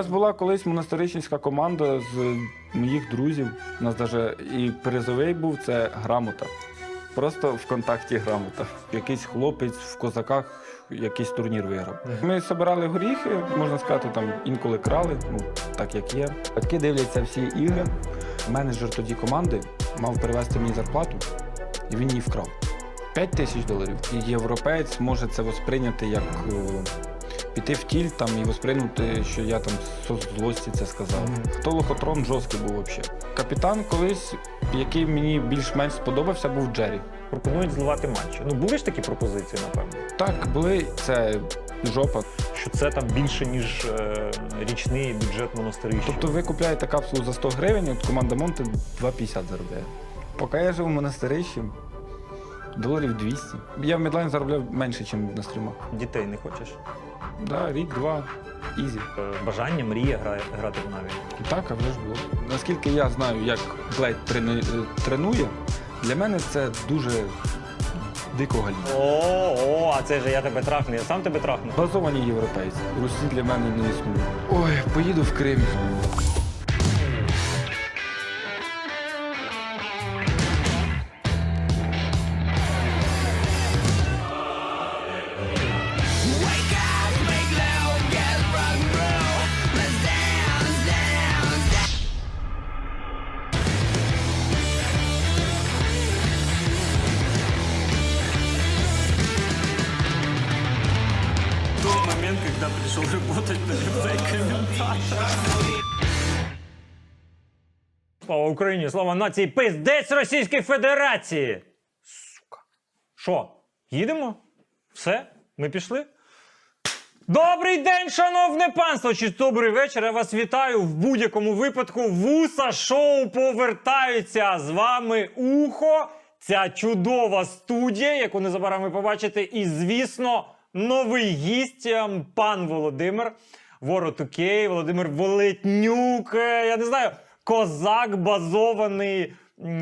нас була колись монастиричницька команда з моїх друзів. У нас навіть і призовий був це грамота. Просто в контакті грамота. Якийсь хлопець в козаках якийсь турнір виграв. Ми збирали горіхи, можна сказати, там інколи крали, ну так як є. Батьки дивляться всі ігри. Менеджер тоді команди мав перевести мені зарплату, і він її вкрав. 5 тисяч доларів. І європеєць може це восприйняти як е, піти в тіль там і восприйняти, що я там з злості це сказав. Хто лохотрон жорсткий був взагалі. Капітан колись, який мені більш-менш сподобався, був Джері. Пропонують зливати матчі. Ну були ж такі пропозиції, напевно. Так, були це жопа. Що це там більше, ніж е, річний бюджет монастирища. Тобто ви купляєте капсулу за 100 гривень, от команда Монте 2,50 заробляє. Поки я жив у монастирищі, доларів 200. Я в Медлайн заробляв менше, ніж на стрімах. дітей не хочеш? Да, рік, два, easy. Е, Бажання, мрія грати в Наві. Так, а вже ж було. Наскільки я знаю, як Блейд е, тренує, для мене це дуже дико галі. О, о, а це ж я тебе трахну, я сам тебе трахну. Базовані європейці. Русі для мене не існує. Ой, поїду в Крим. Україні, слава нації, пиздець Російської Федерації! Сука. Що, їдемо? Все? Ми пішли? Добрий день, шановне панство! Чи добрий вечір. Я вас вітаю в будь-якому випадку. Вуса шоу повертаються з вами ухо. Ця чудова студія, яку незабаром ви побачите. І, звісно, новий гість, ем, пан Володимир. Воротукей, Володимир Волетнюк. е, Я не знаю, козак базований,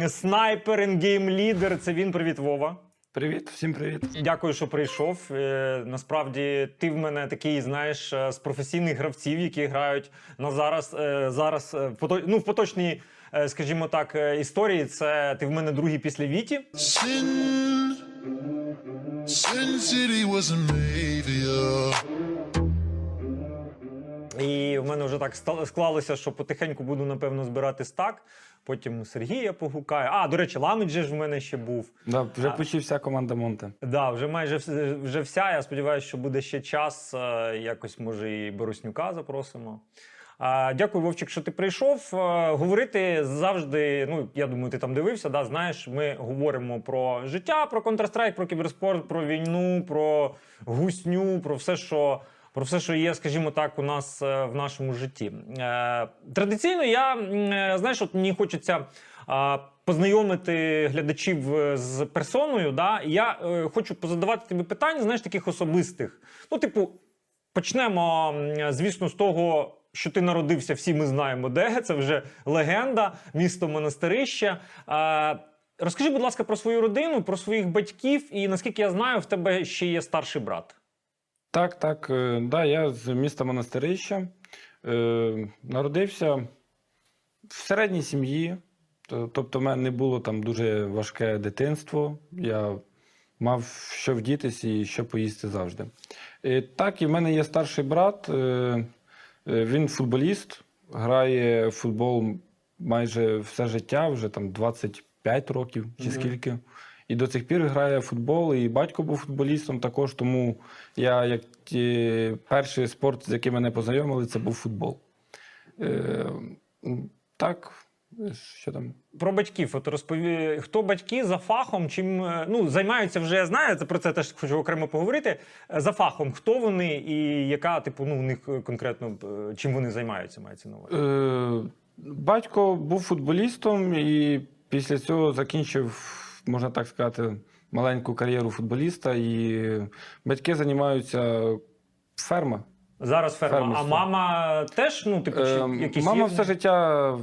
снайпер, енгейм-лідер. Це він. Привіт, Вова. Привіт, всім привіт. Дякую, що прийшов. Е, насправді, ти в мене такий, знаєш, е, з професійних гравців, які грають на зараз. е, зараз ну, в поточній, скажімо так, історії. Це ти в мене другий після Віті. Sin, Sin City was a Mavia. І в мене вже так склалося, що потихеньку буду, напевно, збирати стак. Потім Сергія погукаю. А, до речі, Ламич же ж в мене ще був. Да, вже вся команда Монте. Да, вже майже вже вся. Я сподіваюся, що буде ще час. е, Якось може і Боруснюка запросимо. Дякую, Вовчик, що ти прийшов. Е, Говорити завжди. Ну я думаю, ти там дивився. Да, знаєш, ми говоримо про життя, про Counter-Strike, про кіберспорт, про війну, про гусню, про все, що. Про все, що є, скажімо так, у нас е, в нашому житті. Е, традиційно я е, знаєш, от мені хочеться познайомити глядачів з персоною. Да? Я хочу позадавати тобі питань, знаєш, таких особистих. Ну, типу, почнемо, звісно, з того. Що ти народився, всі ми знаємо, де це вже легенда, місто монастирище. Е, розкажи, будь ласка, про свою родину, про своїх батьків, і наскільки я знаю, в тебе ще є старший брат. Так, так. е, Да, я з міста Монастирища. Е, народився в середній сім'ї. Тобто, в мене не було там дуже важке дитинство. Я мав що вдітися і що поїсти завжди. Е, так, і в мене є старший брат. Е, він футболіст, грає в футбол майже все життя, вже там 25 років чи скільки. І до цих пір грає в футбол, і батько був футболістом також, тому я, як ті, перший спорт, з яким мене познайомили, це був футбол. Е, так, що там? Про батьків, от розпові, хто батьки за фахом, чим е, ну займаються вже я знаю. Про це теж хочу окремо поговорити. Е, За фахом, хто вони і яка, типу, ну у них е, конкретно чим вони займаються, мається на увазі. Е, батько був футболістом і після цього закінчив, можна так сказати, маленьку кар'єру футболіста. І батьки займаються ферма. Зараз ферма. А мама теж, ну типу, чи Е, якісь мама є? все життя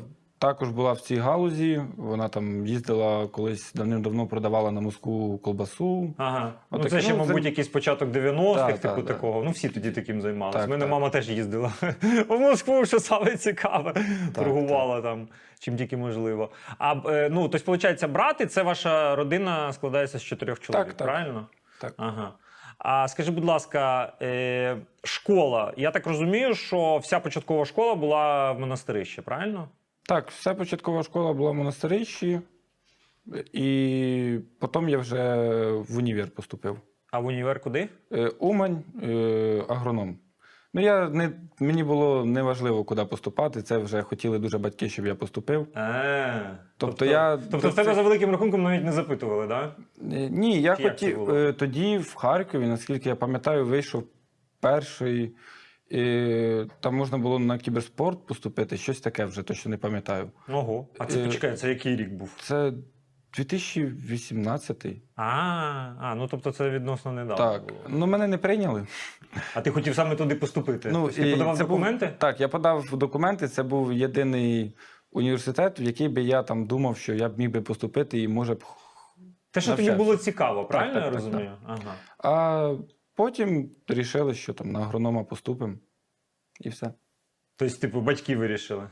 також була в цій галузі. Вона там їздила колись давним-давно продавала на Москву колбасу. Ага. Ну, Отак, це ще, ну, мабуть, це- якийсь початок 90-х, Так, типу так, так. такого. Ну, всі тоді таким займалися. Так, мене так. мама теж їздила в Москву, що саме цікаве, торгувала там, чим тільки можливо. А е, ну, тобто, виходить, брати, це ваша родина складається з чотирьох чоловік, так. правильно? Так. Ага. А скажи, будь ласка, е, школа. Я так розумію, що вся початкова школа була в монастирищі, правильно? Так, вся початкова школа була в монастирищі, і потім я вже в універ поступив. А в універ куди? Е, Умань, е, агроном. Ну, я не, мені було неважливо, куди поступати. Це вже хотіли дуже батьки, щоб я поступив. Е, Тобто я- Тобто в тебе за великим рахунком навіть не запитували, так? Да? Е, Ні, я Чи як це хотів було? е, тоді в Харкові, наскільки я пам'ятаю, вийшов перший. Е, Там можна було на кіберспорт поступити, щось таке вже точно не пам'ятаю. Ого. А це Е, почекай, це який рік був? Це 2018 А, а, ну тобто це відносно недавно. Так. Було. Ну, мене не прийняли. А ти хотів саме туди поступити? Ну, Тобто ти подавав це документи? Був, так, я подав документи. Це був єдиний університет, в який би я там думав, що я б міг би поступити і може б. Те, що тобі було цікаво, правильно так, я так, розумію? Ага. А потім вирішили, що там на агронома поступимо. І все. Тобто, типу, батьки вирішили.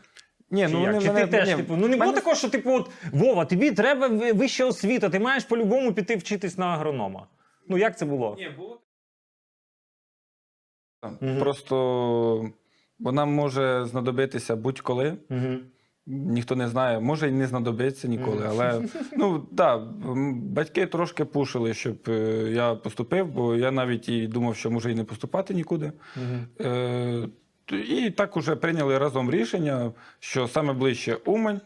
Ні, Чи, ну як? Чи мене, ти теж, ні, типу, ну не було мене- такого, що типу, от Вова, тобі треба вища освіта, ти маєш по-любому піти вчитись на агронома. Ну як це було? Ні, було. Просто вона може знадобитися будь-коли. Угу. Ніхто не знає, може і не знадобиться ніколи. Але ну так, батьки трошки пушили, щоб е, я поступив, бо я навіть і думав, що може і не поступати нікуди. Е, і так уже прийняли разом рішення, що саме ближче Умань,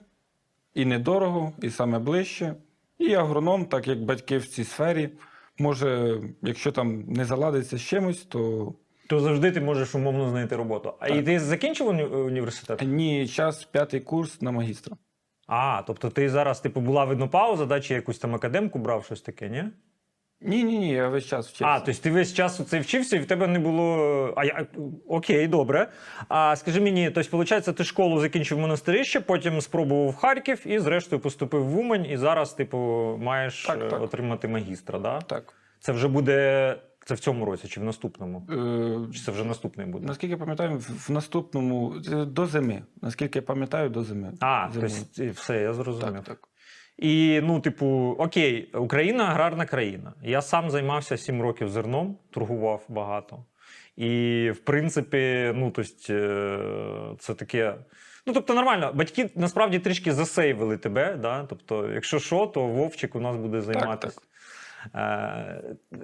і недорого, і саме ближче. І агроном, так як батьки в цій сфері, може, якщо там не заладиться з чимось, то То завжди ти можеш умовно знайти роботу. А і ти закінчив уні- університет? ні, час п'ятий курс на магістра. А, тобто ти зараз, типу, була видно пауза, да, чи якусь там академку брав щось таке, ні? Ні, ні, ні, я весь час вчився. А, тобто ти весь час оце вчився, і в тебе не було. А я окей, добре. А скажи мені, тобто, виходить, ти школу закінчив в монастирище, потім спробував в Харків і, зрештою, поступив в Умань, і зараз, типу, маєш Так, е, так. отримати магістра, да? Так. Це вже буде. Це в цьому році чи в наступному? Е, Чи це вже наступний буде? Наскільки я пам'ятаю, в наступному до зими. Наскільки я пам'ятаю, до зими. А, Зимою. тобто, все, я зрозумів. так, так. І ну, типу, окей, Україна аграрна країна. Я сам займався 7 років зерном, торгував багато. І, в принципі, ну, тобто, це таке. Ну, тобто, нормально, батьки насправді трішки засейвили тебе. Да? Тобто, якщо що, то Вовчик у нас буде займатися. Е,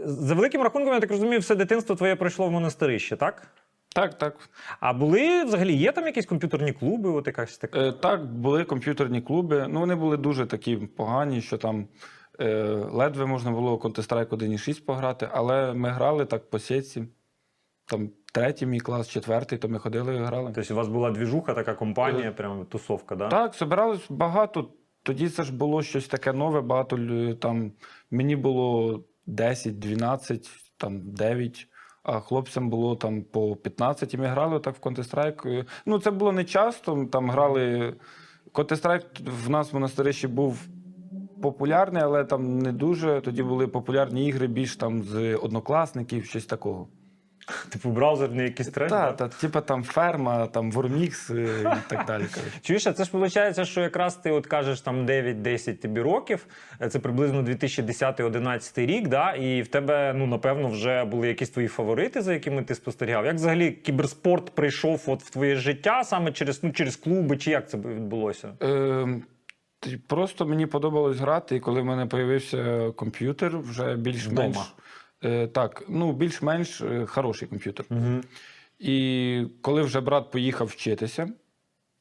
За великим рахунком, я так розумію, все дитинство твоє пройшло в монастирище, так? Так, так. А були взагалі є там якісь комп'ютерні клуби? От якась така? Е, так, були комп'ютерні клуби. Ну, вони були дуже такі погані, що там е, ледве можна було Counter-Strike 1.6 пограти, але ми грали так по сітці. Там третій мій клас, четвертий, то ми ходили і грали. Тобто у вас була двіжуха, така компанія, прям тусовка, да? Так, збиралось багато. Тоді це ж було щось таке нове, багато там мені було 10, 12, там 9, а хлопцям було там по 15, і ми грали так в Counter-Strike. Ну, це було не часто. Там грали. Counter-Strike в нас в монастирищі був популярний, але там не дуже. Тоді були популярні ігри більш там з однокласників, щось такого. Типу браузерний якийсь тренд? Так, та, типа там ферма, там Вормікс і так далі. Чуєш, а це ж виходить, що якраз ти от кажеш там 9-10 тобі років, е, це приблизно 2010-2011 рік, да? і в тебе, ну, напевно, вже були якісь твої фаворити, за якими ти спостерігав. Як взагалі кіберспорт прийшов от в твоє життя саме через, ну, через клуби, чи як це відбулося? Е, просто мені подобалось грати, і коли в мене з'явився комп'ютер, вже більш-менш. Е, так, ну, більш-менш е, хороший комп'ютер. Угу. І коли вже брат поїхав вчитися,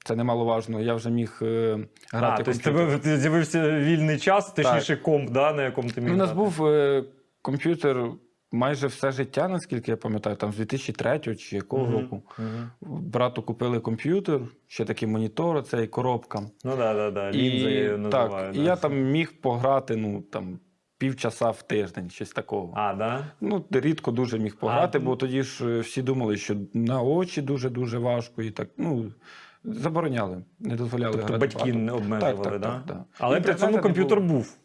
це немаловажно, я вже міг е, А, грати. тобто в комп'ютер. з'явився вільний час, точніше комп, да, на якому ти міг Ну, у нас грати? був е, комп'ютер майже все життя, наскільки я пам'ятаю, там з 2003 чи якого Мгм, року. мгм. Брату купили комп'ютер, ще такий монітор, цей коробка. Ну так, так. Лінза І, так, називають. і да. я там міг пограти ну, там, півчаса в тиждень, щось такого. А, да? Ну, рідко дуже міг пограти, А, бо тоді ж е, всі думали, що на очі дуже-дуже важко. І так, ну, Забороняли, не дозволяли Тобто грати батьки багато. не обмежували, Так, так, да? так, так. Але при цьому комп'ютер був.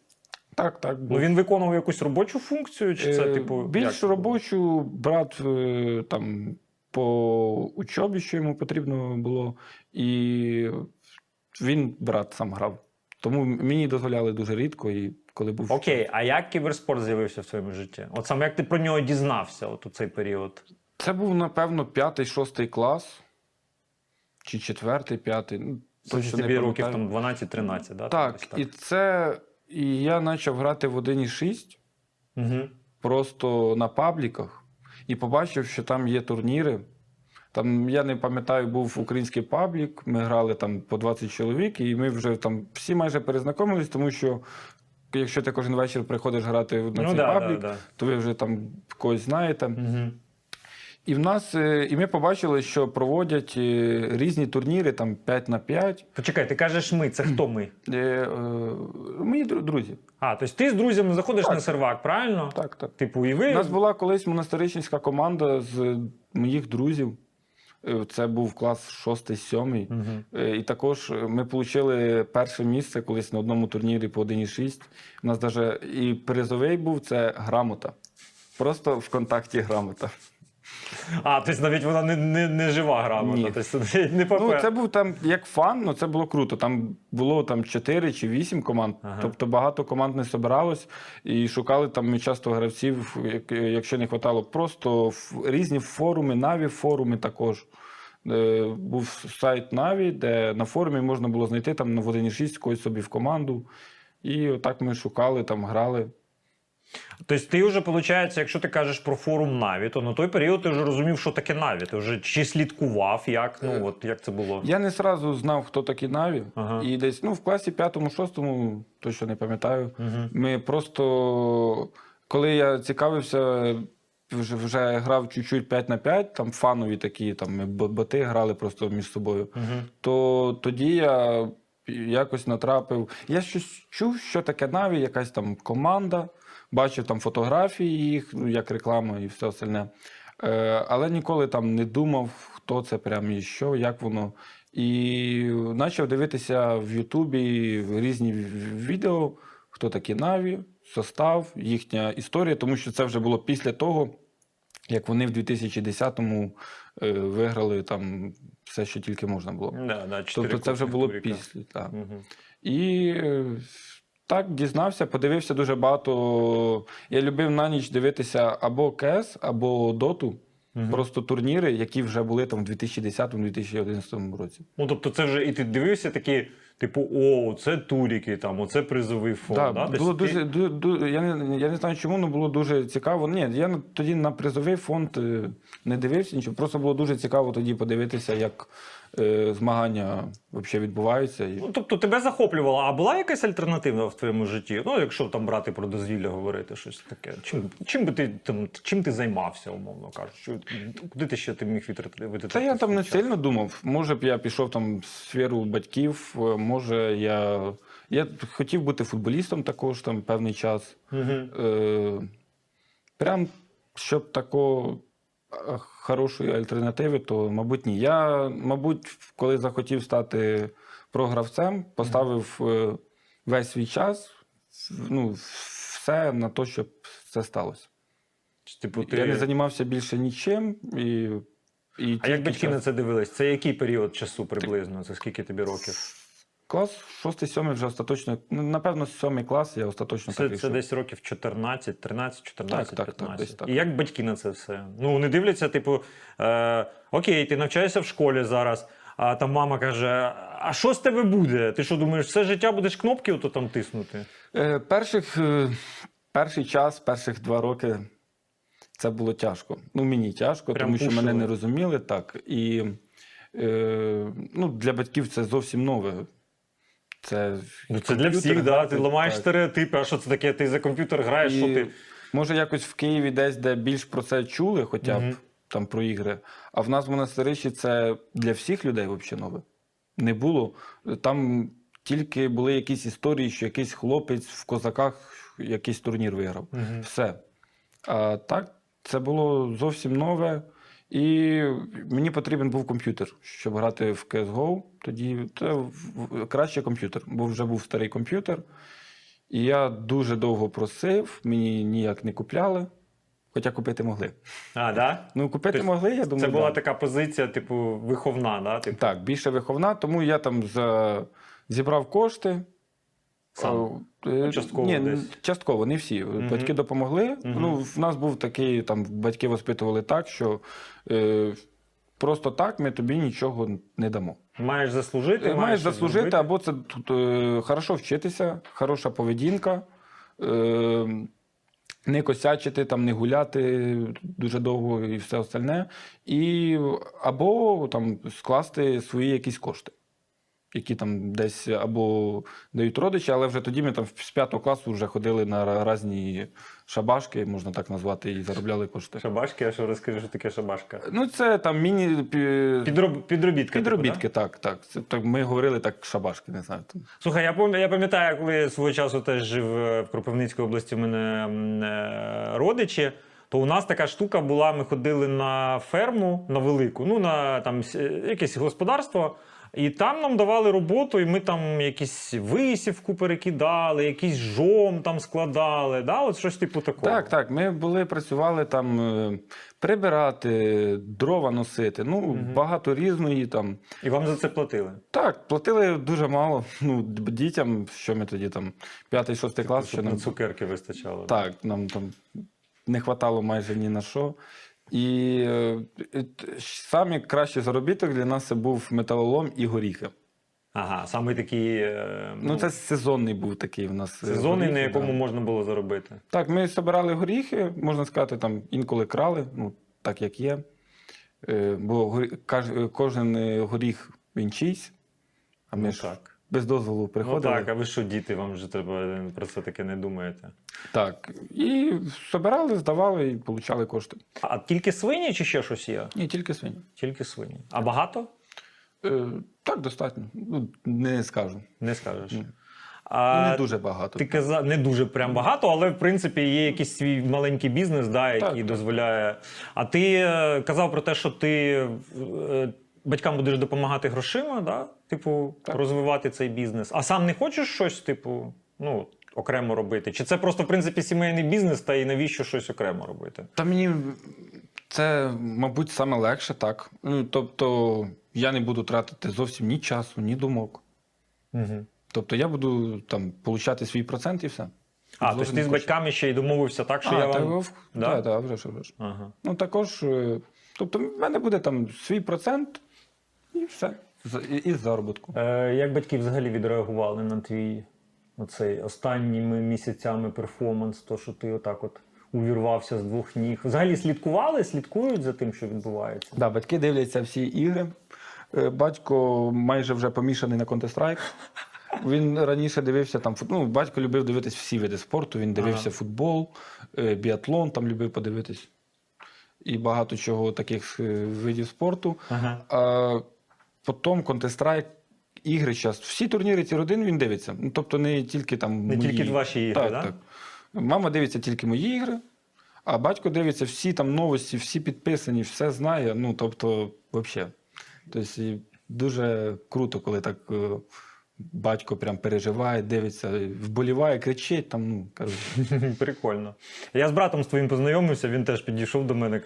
Так, так. Ну він виконував якусь робочу функцію, чи це, Е, типу. більш як робочу брат е, там по учобі, що йому потрібно було, і він брат сам грав. Тому мені дозволяли дуже рідко, і коли був Окей, а як кіберспорт з'явився в твоєму житті? От саме як ти про нього дізнався от у цей період? Це був, напевно, п'ятий, шостий клас, чи четвертий, п'ятий. Ну, Точно точно не років там 12-13, да? Так, і це. І я почав грати в 1.6 Угу. просто на пабліках і побачив, що там є турніри. Там, я не пам'ятаю, був український паблік, ми грали там по 20 чоловік, і ми вже там всі майже перезнайомились, тому що якщо ти кожен вечір приходиш грати на Ну цей да, паблік, да, да. то ви вже там когось знаєте. Угу. І в нас, е, і ми побачили, що проводять е, різні турніри, там 5 на 5. Почекай, ти кажеш ми, це хто ми? Е, е, Мої друзі. А, тобто ти з друзями заходиш Так. на сервак, правильно? Так, так. Типу, і ви. У нас була колись монастиричницька команда з моїх друзів. Е, Це був клас 6-7. Мгм. Е, І також ми отримали перше місце колись на одному турнірі по 1,6. У нас навіть і призовий був це грамота. Просто в контакті грамота. А, тобто навіть вона не, не, не жива грамота. Ні. Тобто це не папер. Ну, це був там як фан, ну це було круто. Там було там 4 чи 8 команд. Ага. Тобто багато команд не собиралось і шукали там ми часто гравців, якщо не вистачало, просто в різні форуми, Наві форуми також. Е, Був сайт Наві, де на форумі можна було знайти там на 1.6 когось собі в команду. І отак ми шукали, там грали. Тобто ти вже, виходить, якщо ти кажеш про форум Наві, то на той період ти вже розумів, що таке Наві. Ти вже чи слідкував, як, ну, от, як це було? Я не сразу знав, хто такі Наві. Ага. І десь ну, в класі п'ятому-шостому, точно не пам'ятаю. Угу. Ми просто, коли я цікавився, вже, вже грав чуть-чуть 5 на 5, там фанові такі, там боти грали просто між собою, Угу. то тоді я якось натрапив. Я щось чув, що таке Наві, якась там команда, бачив там фотографії їх, ну, як реклама і все остальне. Е, але ніколи там не думав, хто це прям і що, як воно. І почав дивитися в Ютубі різні відео, хто такі Наві, состав, їхня історія, тому що це вже було після того, як вони в 2010-му е, виграли там все, що тільки можна було. Да, да, Тобто це вже було Туріка. після. Так. Угу. І е, так дізнався, подивився дуже багато. Я любив на ніч дивитися або КС, або Доту. Мгм. Просто турніри, які вже були там в 2010-2011 році. Ну, тобто, це вже і ти дивився такі, типу, о, це туріки, там, оце призовий фонд. Да, да? Було ти- дуже, ду, ду- я, не, я не знаю чому, але було дуже цікаво. Ні, я тоді на призовий фонд е, не дивився нічого. Просто було дуже цікаво тоді подивитися, як е, змагання взагалі відбуваються. І... Ну, тобто тебе захоплювало, а була якась альтернатива в твоєму житті? Ну, якщо там брати про дозвілля говорити, щось таке. Чим, чим би ти там, чим ти займався, умовно кажучи? Куди ти ще ти міг витратити? Та я там не сильно думав. Може б я пішов там в сферу батьків, е, може я. Я хотів бути футболістом також там певний час. Мгм. Е, прям щоб такого хорошої альтернативи, то, мабуть, ні. Я, мабуть, коли захотів стати програвцем, поставив е, весь свій час, ну, все на те, щоб це сталося. Типу, ти... Я не займався більше нічим. І, і А як батьки час- на це дивились? Це який період часу приблизно? Це скільки тобі років? Клас 6-7 вже остаточно. ну, Напевно, 7 клас я остаточно Це, так це десь років 14, 13, 14, Так, так, так, 15. десь так. І як батьки на це все? Ну, вони дивляться, типу, е, окей, ти навчаєшся в школі зараз, а там мама каже: а що з тебе буде? Ти що думаєш, все життя будеш кнопки ото там тиснути? Е, перших, е, перший час, перших два роки це було тяжко. Ну, мені тяжко, Прям тому що пушили. мене не розуміли так. І е, ну, для батьків це зовсім нове. Це, Ну, це для всіх, да. Ти ламаєш стереотипи, а що це таке? Ти за комп'ютер граєш, що ти. Може, якось в Києві десь, де більш про це чули, хоча б Мгм. там про ігри. А в нас в монастирищі це для всіх людей взагалі нове. Не було. Там тільки були якісь історії, що якийсь хлопець в козаках якийсь турнір виграв. Мгм. Все. А так, це було зовсім нове. І мені потрібен був комп'ютер, щоб грати в CSGO. Тоді це краще комп'ютер, бо вже був старий комп'ютер. І я дуже довго просив, мені ніяк не купляли, хоча купити могли. А, да? Ну, купити Тобто могли, я думаю. Це була да. така позиція, типу, виховна, да? Типу, Так, більше виховна, тому я там за... зібрав кошти. Сам? Е, частково Ні, десь? частково, не всі. Батьки допомогли. Мгм. Ну, в нас був такий, там батьки воспитували так, що е, просто так ми тобі нічого не дамо. Маєш заслужити. Е, Маєш заслужити, зробити. або це тут, е, хорошо вчитися, хороша поведінка. Е, не косячити, там, не гуляти дуже довго і все остальне. І, або там, скласти свої якісь кошти, які там десь або дають родичі, але вже тоді ми там з п'ятого класу вже ходили на різні шабашки, можна так назвати, і заробляли кошти. Шабашки, а що розкажи, що таке шабашка? Ну, це там міні Підроб... Підробітка. підробітки, Типу, да? так, так. Це, так. Ми говорили так шабашки, не знаю. Там. Слухай, я пам'ятаю, я пам'ятаю, коли свого часу теж жив е, в Кропивницькій області, у мене е, родичі. То у нас така штука була: ми ходили на ферму на велику, ну на там е, якесь господарство. І там нам давали роботу, і ми там якісь висівку перекидали, якийсь жом там складали. Да? От щось типу такого. Так, так. Ми були, працювали там е, прибирати, дрова носити. Ну, багато різної там. І вам за це платили. Так, платили дуже мало. Ну, дітям, що ми тоді там, п'ятий, шостий клас, що Щоб на нам цукерки вистачало. так, нам там не хватало майже ні на що. І е, е, самі кращий заробіток для нас це був металолом і горіхи. Ага, саме такий е, Ну, це сезонний був такий в нас. е, сезонний, на якому да. можна було заробити. Так, ми збирали горіхи, можна сказати, там інколи крали, ну так як є. Бо горі... кожен горіх він чийсь, а ми Ну, ж так. Без дозволу Ну так, а ви що, діти, вам вже треба е, про це таке не думаєте. Так. І збирали, здавали і получали кошти. А тільки свині чи ще щось є? Ні, тільки свині. Тільки свині. А багато? Е, так, достатньо. Ну, не скажу. Не скажеш. Ні. А, Ну, не дуже багато. Ти казав, не дуже прям багато, але в принципі є якийсь свій маленький бізнес, да, який Так, так. дозволяє. А ти е, казав про те, що ти е, батькам будеш допомагати грошима, да? Типу, Так. розвивати цей бізнес. А сам не хочеш щось, типу, ну, окремо робити? Чи це просто, в принципі, сімейний бізнес, та і навіщо щось окремо робити? Та мені це, мабуть, саме легше так. Ну, тобто, я не буду тратити зовсім ні часу, ні думок. Угу. Тобто я буду там получати свій процент і все. А, тобто ти з батьками ще й домовився так, що а, я та, вам. Да? да, да, вже ж, вже. Ага. Ну також, е, тобто, в мене буде там свій процент і все. І- Із заробітку. Е, як батьки взагалі відреагували на твій оцей останніми місяцями перформанс, то що ти отак от увірвався з двох ніг? Взагалі слідкували, слідкують за тим, що відбувається? Да, батьки дивляться всі ігри. Е, Батько майже вже помішаний на Counter-Strike. Він раніше дивився там ну, батько любив дивитись всі види спорту. Він дивився Ага. футбол, е, біатлон там любив подивитись. І багато чого таких е, видів спорту. Ага. А потім Counter-Strike, ігри зараз. Всі турніри ці родин він дивиться. Ну, тобто не тільки там. Не мої. тільки ваші ігри, так, да? так. Мама дивиться тільки мої ігри, а батько дивиться всі там новості, всі підписані, все знає. Ну, тобто, взагалі. Тобто, дуже круто, коли так е, батько прям переживає, дивиться, вболіває, кричить. Там, ну, Прикольно. Я з братом з твоїм познайомився, він теж підійшов до мене.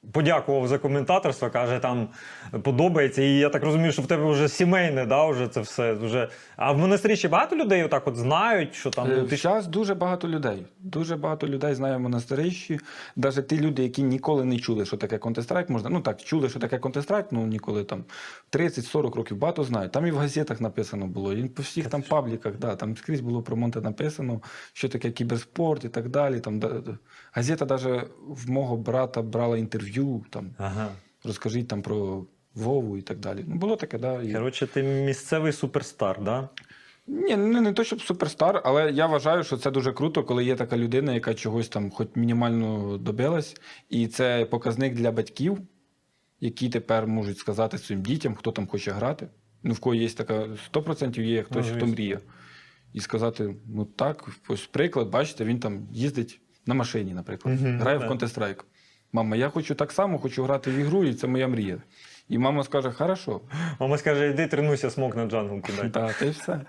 Каже, «Ну, Подякував за коментаторство, каже, там подобається. І я так розумію, що в тебе вже сімейне, да, вже це все. Вже... А в монастирі ще багато людей отак от знають, що там. ну, ти. Зараз дуже багато людей. Дуже багато людей знає в монастирищі. Навіть ті люди, які ніколи не чули, що таке Counter-Strike, можна. Ну так, чули, що таке Counter-Strike, ну ніколи там 30-40 років багато знають. Там і в газетах написано було, і по всіх там пабліках, да, там скрізь було про Монте написано, що таке кіберспорт і так далі. Там, да. Газета навіть в мого брата брала інтерв'ю, там, Ага. розкажіть там про Вову і так далі. Ну, було таке, да. І... Коротше, ти місцевий суперстар, да? Ні, не, не то, щоб суперстар, але я вважаю, що це дуже круто, коли є така людина, яка чогось там хоч мінімально добилась. І це показник для батьків, які тепер можуть сказати своїм дітям, хто там хоче грати. Ну, в кого є така 100% є хтось, Ну, хто мріє. І сказати: ну так, ось приклад, бачите, він там їздить на машині, наприклад, Мгм, грає так. в Counter-Strike. Мама, я хочу так само, хочу грати в ігру, і це моя мрія. І мама скаже, хорошо. Мама скаже, йди тренуйся, smoke на jungle кидай. Так, та й все.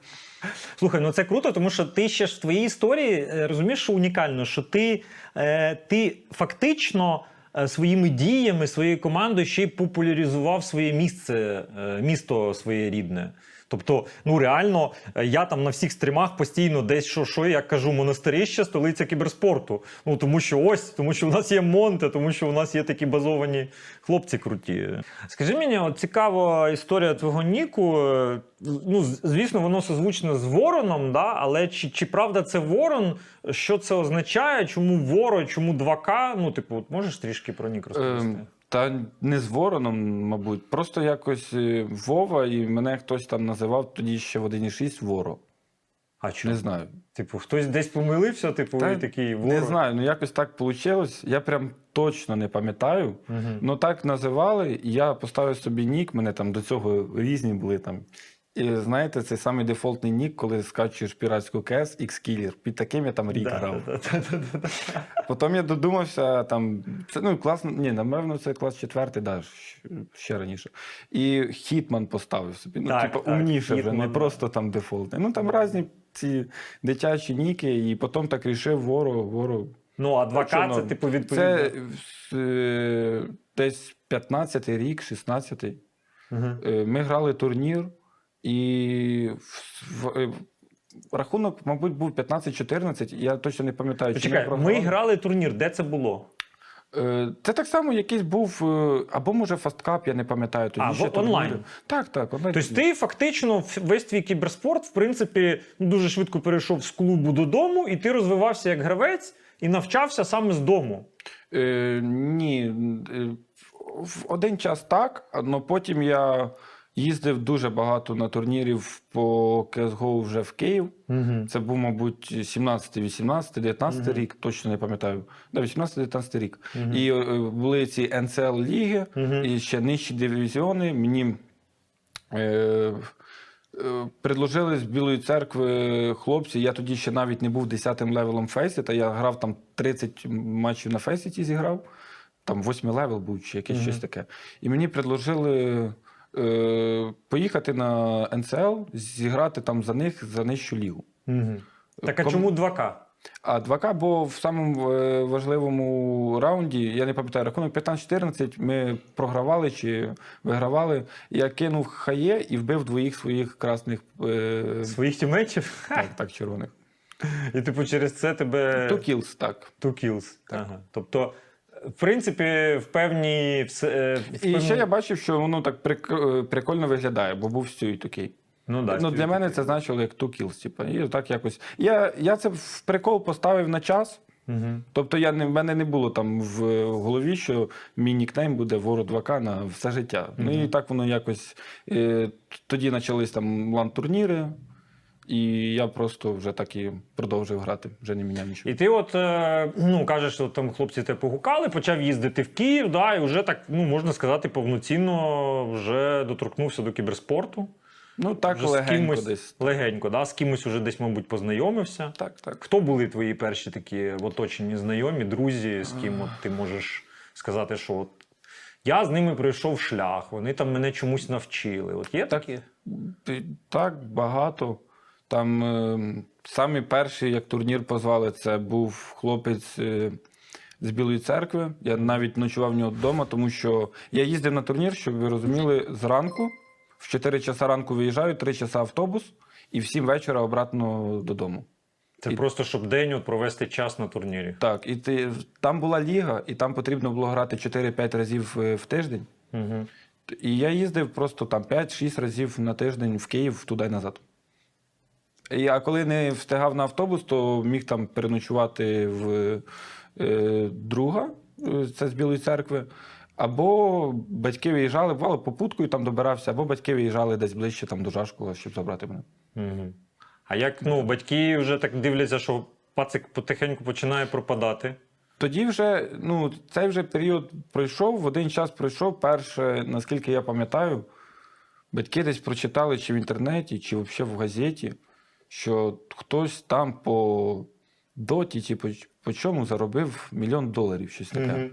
Слухай, ну це круто, тому що ти ще ж в твоїй історії е, розумієш, що унікально, що ти, е, ти фактично е, своїми діями, своєю командою ще й популяризував своє місце, е, місто своє рідне. Тобто, ну реально, е, я там на всіх стрімах постійно десь що, що я кажу, монастирище, столиця кіберспорту. Ну тому що ось, тому що у нас є Монте, тому що у нас є такі базовані хлопці круті. Скажи мені, от цікава історія твого Ніку. Е, Ну, звісно, воно созвучне з вороном, да? але чи, чи правда це ворон? Що це означає? Чому воро, чому 2К? Ну, типу, от можеш трішки про Нік розповісти? Ем, Та не з вороном, мабуть. Просто якось е, Вова, і мене хтось там називав тоді ще в 1.6 Воро. а чому? Не знаю. Типу, хтось десь помилився, типу, Та і такий воро. Не знаю, ну якось так вийшло. Я прям точно не пам'ятаю. Угу. Ну так називали, і я поставив собі нік, мене там до цього різні були там. І знаєте, цей самий дефолтний нік, коли скачуєш піратську КС X-Killer. Під таким я там рік Да, грав. да, да, да, да. Потім я додумався, там, це ну, класно, ні, напевно, це клас четвертий, да, ще раніше. І Хітман поставив собі. Ну, Так, типу, так, умніше вже, не да. просто там дефолтний. Ну там різні ці дитячі ніки, і потім так рішив вору, вору. Ну, а 2К це, ну, типу, відповідно. Це е, десь 15-й рік, 16-й. Мгм. Е, Ми грали турнір, і в, в- рахунок, мабуть, був 15-14. Я точно не пам'ятаю, чи ми Почекай, ми грали турнір, де це було? Е, Це так само якийсь був, е, або може фасткап, я не пам'ятаю. Тоді А, ще онлайн? турніри. Так, так, онлайн. Тобто ти фактично весь твій кіберспорт, в принципі, ну, дуже швидко перейшов з клубу додому, і ти розвивався як гравець і навчався саме з дому. Е, ні, е, в один час так, але потім я їздив дуже багато на турнірів по CSGO вже в Київ. Угу. Це був, мабуть, 17, 18, 19 рік, точно не пам'ятаю. Да, 18-19 рік. І е, були ці NCL ліги, Мгм. і ще нижчі дивізіони. Мені е, е, предложили з Білої церкви хлопці. Я тоді ще навіть не був 10-м левелом Фейсіта я грав там 30 матчів на Фейсіті зіграв. Там 8 level був чи якесь Мгм. щось таке. І мені предложили. Е, поїхати на НЦЛ, зіграти там за них за нижчу лігу. Угу. Так а Ком- чому 2К? А 2К, бо в самому е, важливому раунді, я не пам'ятаю, рахунок 15-14, ми програвали чи вигравали. Я кинув хає і вбив двоїх своїх красних е, Своїх тімейтів? так, так, червоних. І типу через це тебе. Two kills, так. Two kills. Ага. Тобто, в принципі, в певній. в е, в І ще я бачив, що воно так прик- е, прикольно виглядає, бо був стюй такий. Ну, да, ну, для мене це значило як two kills. Типу. І так якось. Я, я це в прикол поставив на час. Мгм. Тобто я не, в мене не було там в голові, що мій нікнейм буде Вору 2К на все життя. Ну і так воно якось. Е, тоді почались там лан-турніри, і я просто вже так і продовжив грати, вже не міняв нічого. І ти, от е, ну кажеш, що там хлопці тебе погукали, почав їздити в Київ, да, і вже так, ну можна сказати, повноцінно вже доторкнувся до кіберспорту. Ну так вже з легенько кимось десь. легенько, да, з кимось уже десь, мабуть, познайомився. Так, так. Хто були твої перші такі в оточенні знайомі, друзі, з ким от ти можеш сказати, що от я з ними пройшов шлях, вони там мене чомусь навчили. От є такі? Так, багато. Там е, самі перші, як турнір позвали, це був хлопець е, з Білої церкви. Я навіть ночував в нього вдома, тому що я їздив на турнір, щоб ви розуміли, зранку. В 4 часа ранку виїжджаю, 3 часа автобус, і в 7 вечора обратно додому. Це І- просто щоб день от провести час на турнірі. Так, і ти, там була ліга, і там потрібно було грати 4-5 разів е, в тиждень. Угу. І я їздив просто там 5-6 разів на тиждень в Київ туди й назад. І, а коли не встигав на автобус, то міг там переночувати в е, друга, е, це з Білої церкви. Або батьки виїжджали, бувало попуткою там добирався, або батьки виїжджали десь ближче там, до Жашкова, щоб забрати мене. Угу. А як ну, батьки вже так дивляться, що пацик потихеньку починає пропадати. Тоді вже, ну, цей вже період пройшов, в один час пройшов. Перше, наскільки я пам'ятаю, батьки десь прочитали чи в інтернеті, чи взагалі в газеті, що хтось там по доті, чи по, по чому заробив мільйон доларів, щось таке. Мгм.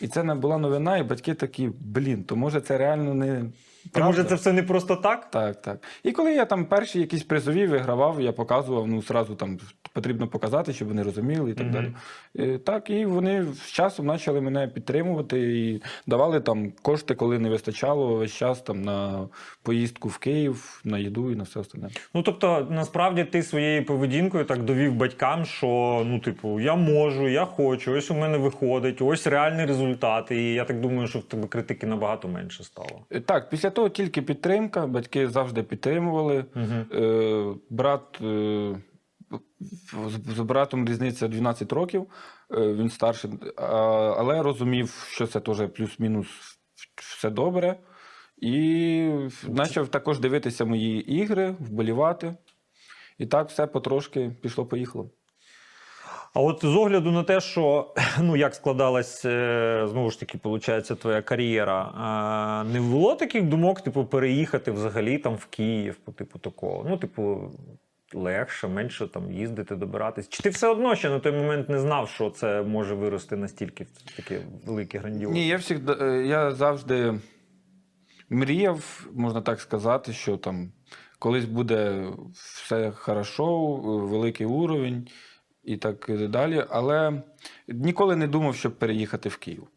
І це не була новина, і батьки такі, блін, то може це реально не. То може це все не просто так? Так, так. І коли я там перші якісь призові вигравав, я показував, ну зразу там потрібно показати, щоб вони розуміли і так далі. Е, Так, і вони з часом почали мене підтримувати і давали там кошти, коли не вистачало весь час там на поїздку в Київ, на їду і на все остальне. Ну тобто, насправді ти своєю поведінкою так довів батькам, що ну, типу, я можу, я хочу, ось у мене виходить, ось реальний результат. І я так думаю, що в тебе критики набагато менше стало. Е, Так, після того тільки підтримка, батьки завжди підтримували. Угу. Брат з, братом різниця 12 років, е, він старший, але розумів, що це теж плюс-мінус все добре. І почав також дивитися мої ігри, вболівати. І так все потрошки пішло-поїхало. А от з огляду на те, що ну як складалась е, знову ж таки, виходить, твоя кар'єра, не було таких думок, типу, переїхати взагалі там в Київ, типу такого. Ну, типу, легше, менше там їздити, добиратись. Чи ти все одно ще на той момент не знав, що це може вирости настільки в таке велике грандіозне? Ні, я всігда, е, я завжди мріяв, можна так сказати, що там колись буде все хорошо, е, великий уровень і так далі. Але ніколи не думав, щоб переїхати в Київ.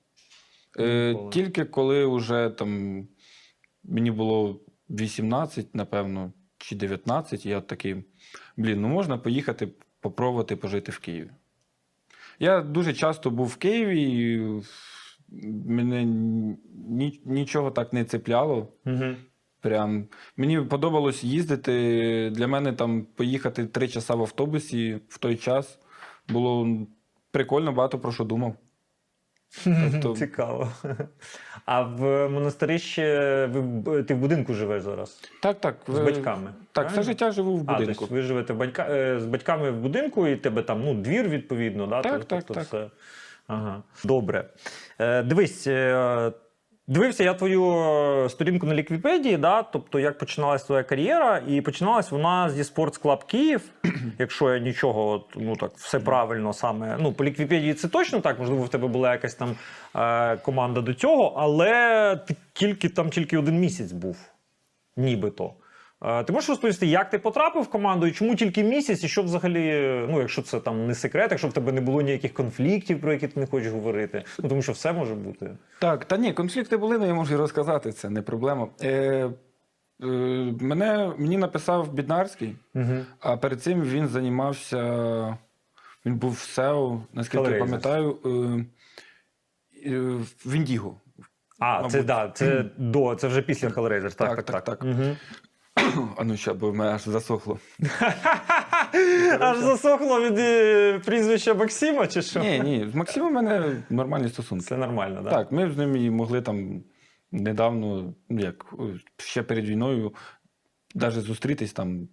Е, Ніколи. Тільки коли вже там мені було 18, напевно, чи 19, я такий, блін, ну можна поїхати попробувати пожити в Києві. Я дуже часто був в Києві, і мене ні, нічого так не цепляло. Угу. Прям мені подобалось їздити. Для мене там поїхати три часа в автобусі в той час було прикольно, багато про що думав. Тобто- Цікаво. А в монастирі ще ви, ти в будинку живеш зараз? Так, так. З батьками? Так, все життя живу в А, будинку. тобто ви живете батька, е, з батьками в будинку, і тебе там ну, двір, відповідно, да? Так, Тобто так, так. Все... Ага. Добре. Е, дивись, е, дивився я твою е, сторінку на Ліквіпедії, да? тобто як починалась твоя кар'єра, і починалась вона зі Sports Club Київ, якщо я нічого, ну так, все правильно саме. Ну, по Ліквіпедії це точно так, можливо, в тебе була якась там е, команда до цього, але ти тільки там тільки один місяць був, нібито. Ти можеш розповісти, як ти потрапив в команду і чому тільки місяць, і що взагалі, ну якщо це там не секрет, якщо в тебе не було ніяких конфліктів, про які ти не хочеш говорити, ну тому що все може бути. Так, та ні, конфлікти були, але я можу розказати, це не проблема. Е, е, мене, мені написав Біднарський, Угу. а перед цим він займався. Він був в SEO, наскільки я пам'ятаю, е, е, в Індіго. А, це да, це до, це вже після Hellraiser. Так, так, Так, так. так, так. Угу. А ну ще, бо в мене аж засохло. Аж засохло від е, прізвища Максима, чи що? Ні, ні, з Максимом у мене нормальні стосунки. Це нормально, да? Так, ми з ним і могли там недавно, ну, як ще перед війною, навіть зустрітись там,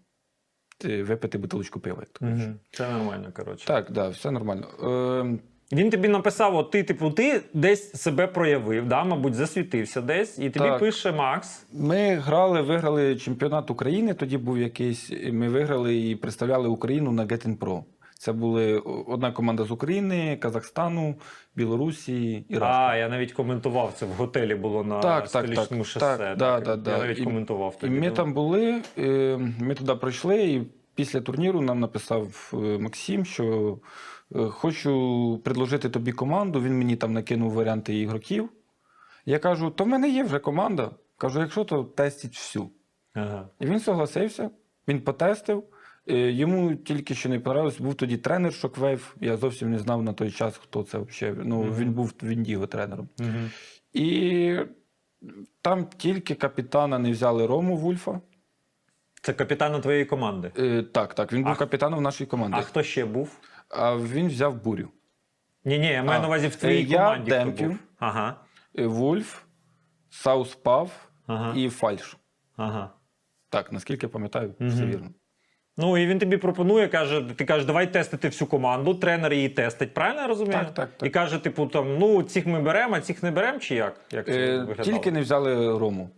е, випити бутилочку пива. Як то кажуть. Це нормально, коротше. Так, так, да, все нормально. Е, Він тобі написав: от ти, типу, ти десь себе проявив, да, мабуть, засвітився десь, і тобі Так. пише Макс. ми грали, виграли чемпіонат України, тоді був якийсь. і Ми виграли і представляли Україну на Getting Pro. Це були о- одна команда з України, Казахстану, Білорусі і А, я навіть коментував це в готелі було на Так, так, столічному так. шосе. Так, да, да, я да. навіть І- коментував І тоді. ми там були, е, ми туди пройшли, і після турніру нам написав е, Максим, що хочу предложити тобі команду. Він мені там накинув варіанти ігроків. Я кажу: то в мене є вже команда. Кажу, якщо то тестіть всю. Ага. І він согласився, він потестив. Е, Йому тільки що не подобалось, був тоді тренер Шоквейв. Я зовсім не знав на той час, хто це взагалі. Ну, Мгм. він був в Індіго тренером. Угу. І там тільки капітана не взяли Рому Вульфа. Це капітана твоєї команди. Е, так, так, він був А- капітаном нашої команди. А хто ще був? А він взяв бурю. Ні, ні, я маю А, на увазі в твоїй е, я, команді. Демків. був. Ага. Е, Вульф, Сауспав Ага. і Фальш. ага. Так, наскільки я пам'ятаю, все вірно. Ну і він тобі пропонує, каже: ти кажеш, давай тестити всю команду. Тренер її тестить, правильно я розумію? Так, так, так. І каже, типу, там, ну, цих ми беремо, а цих не беремо, чи як? Як це Е, виглядало? тільки не взяли Рому.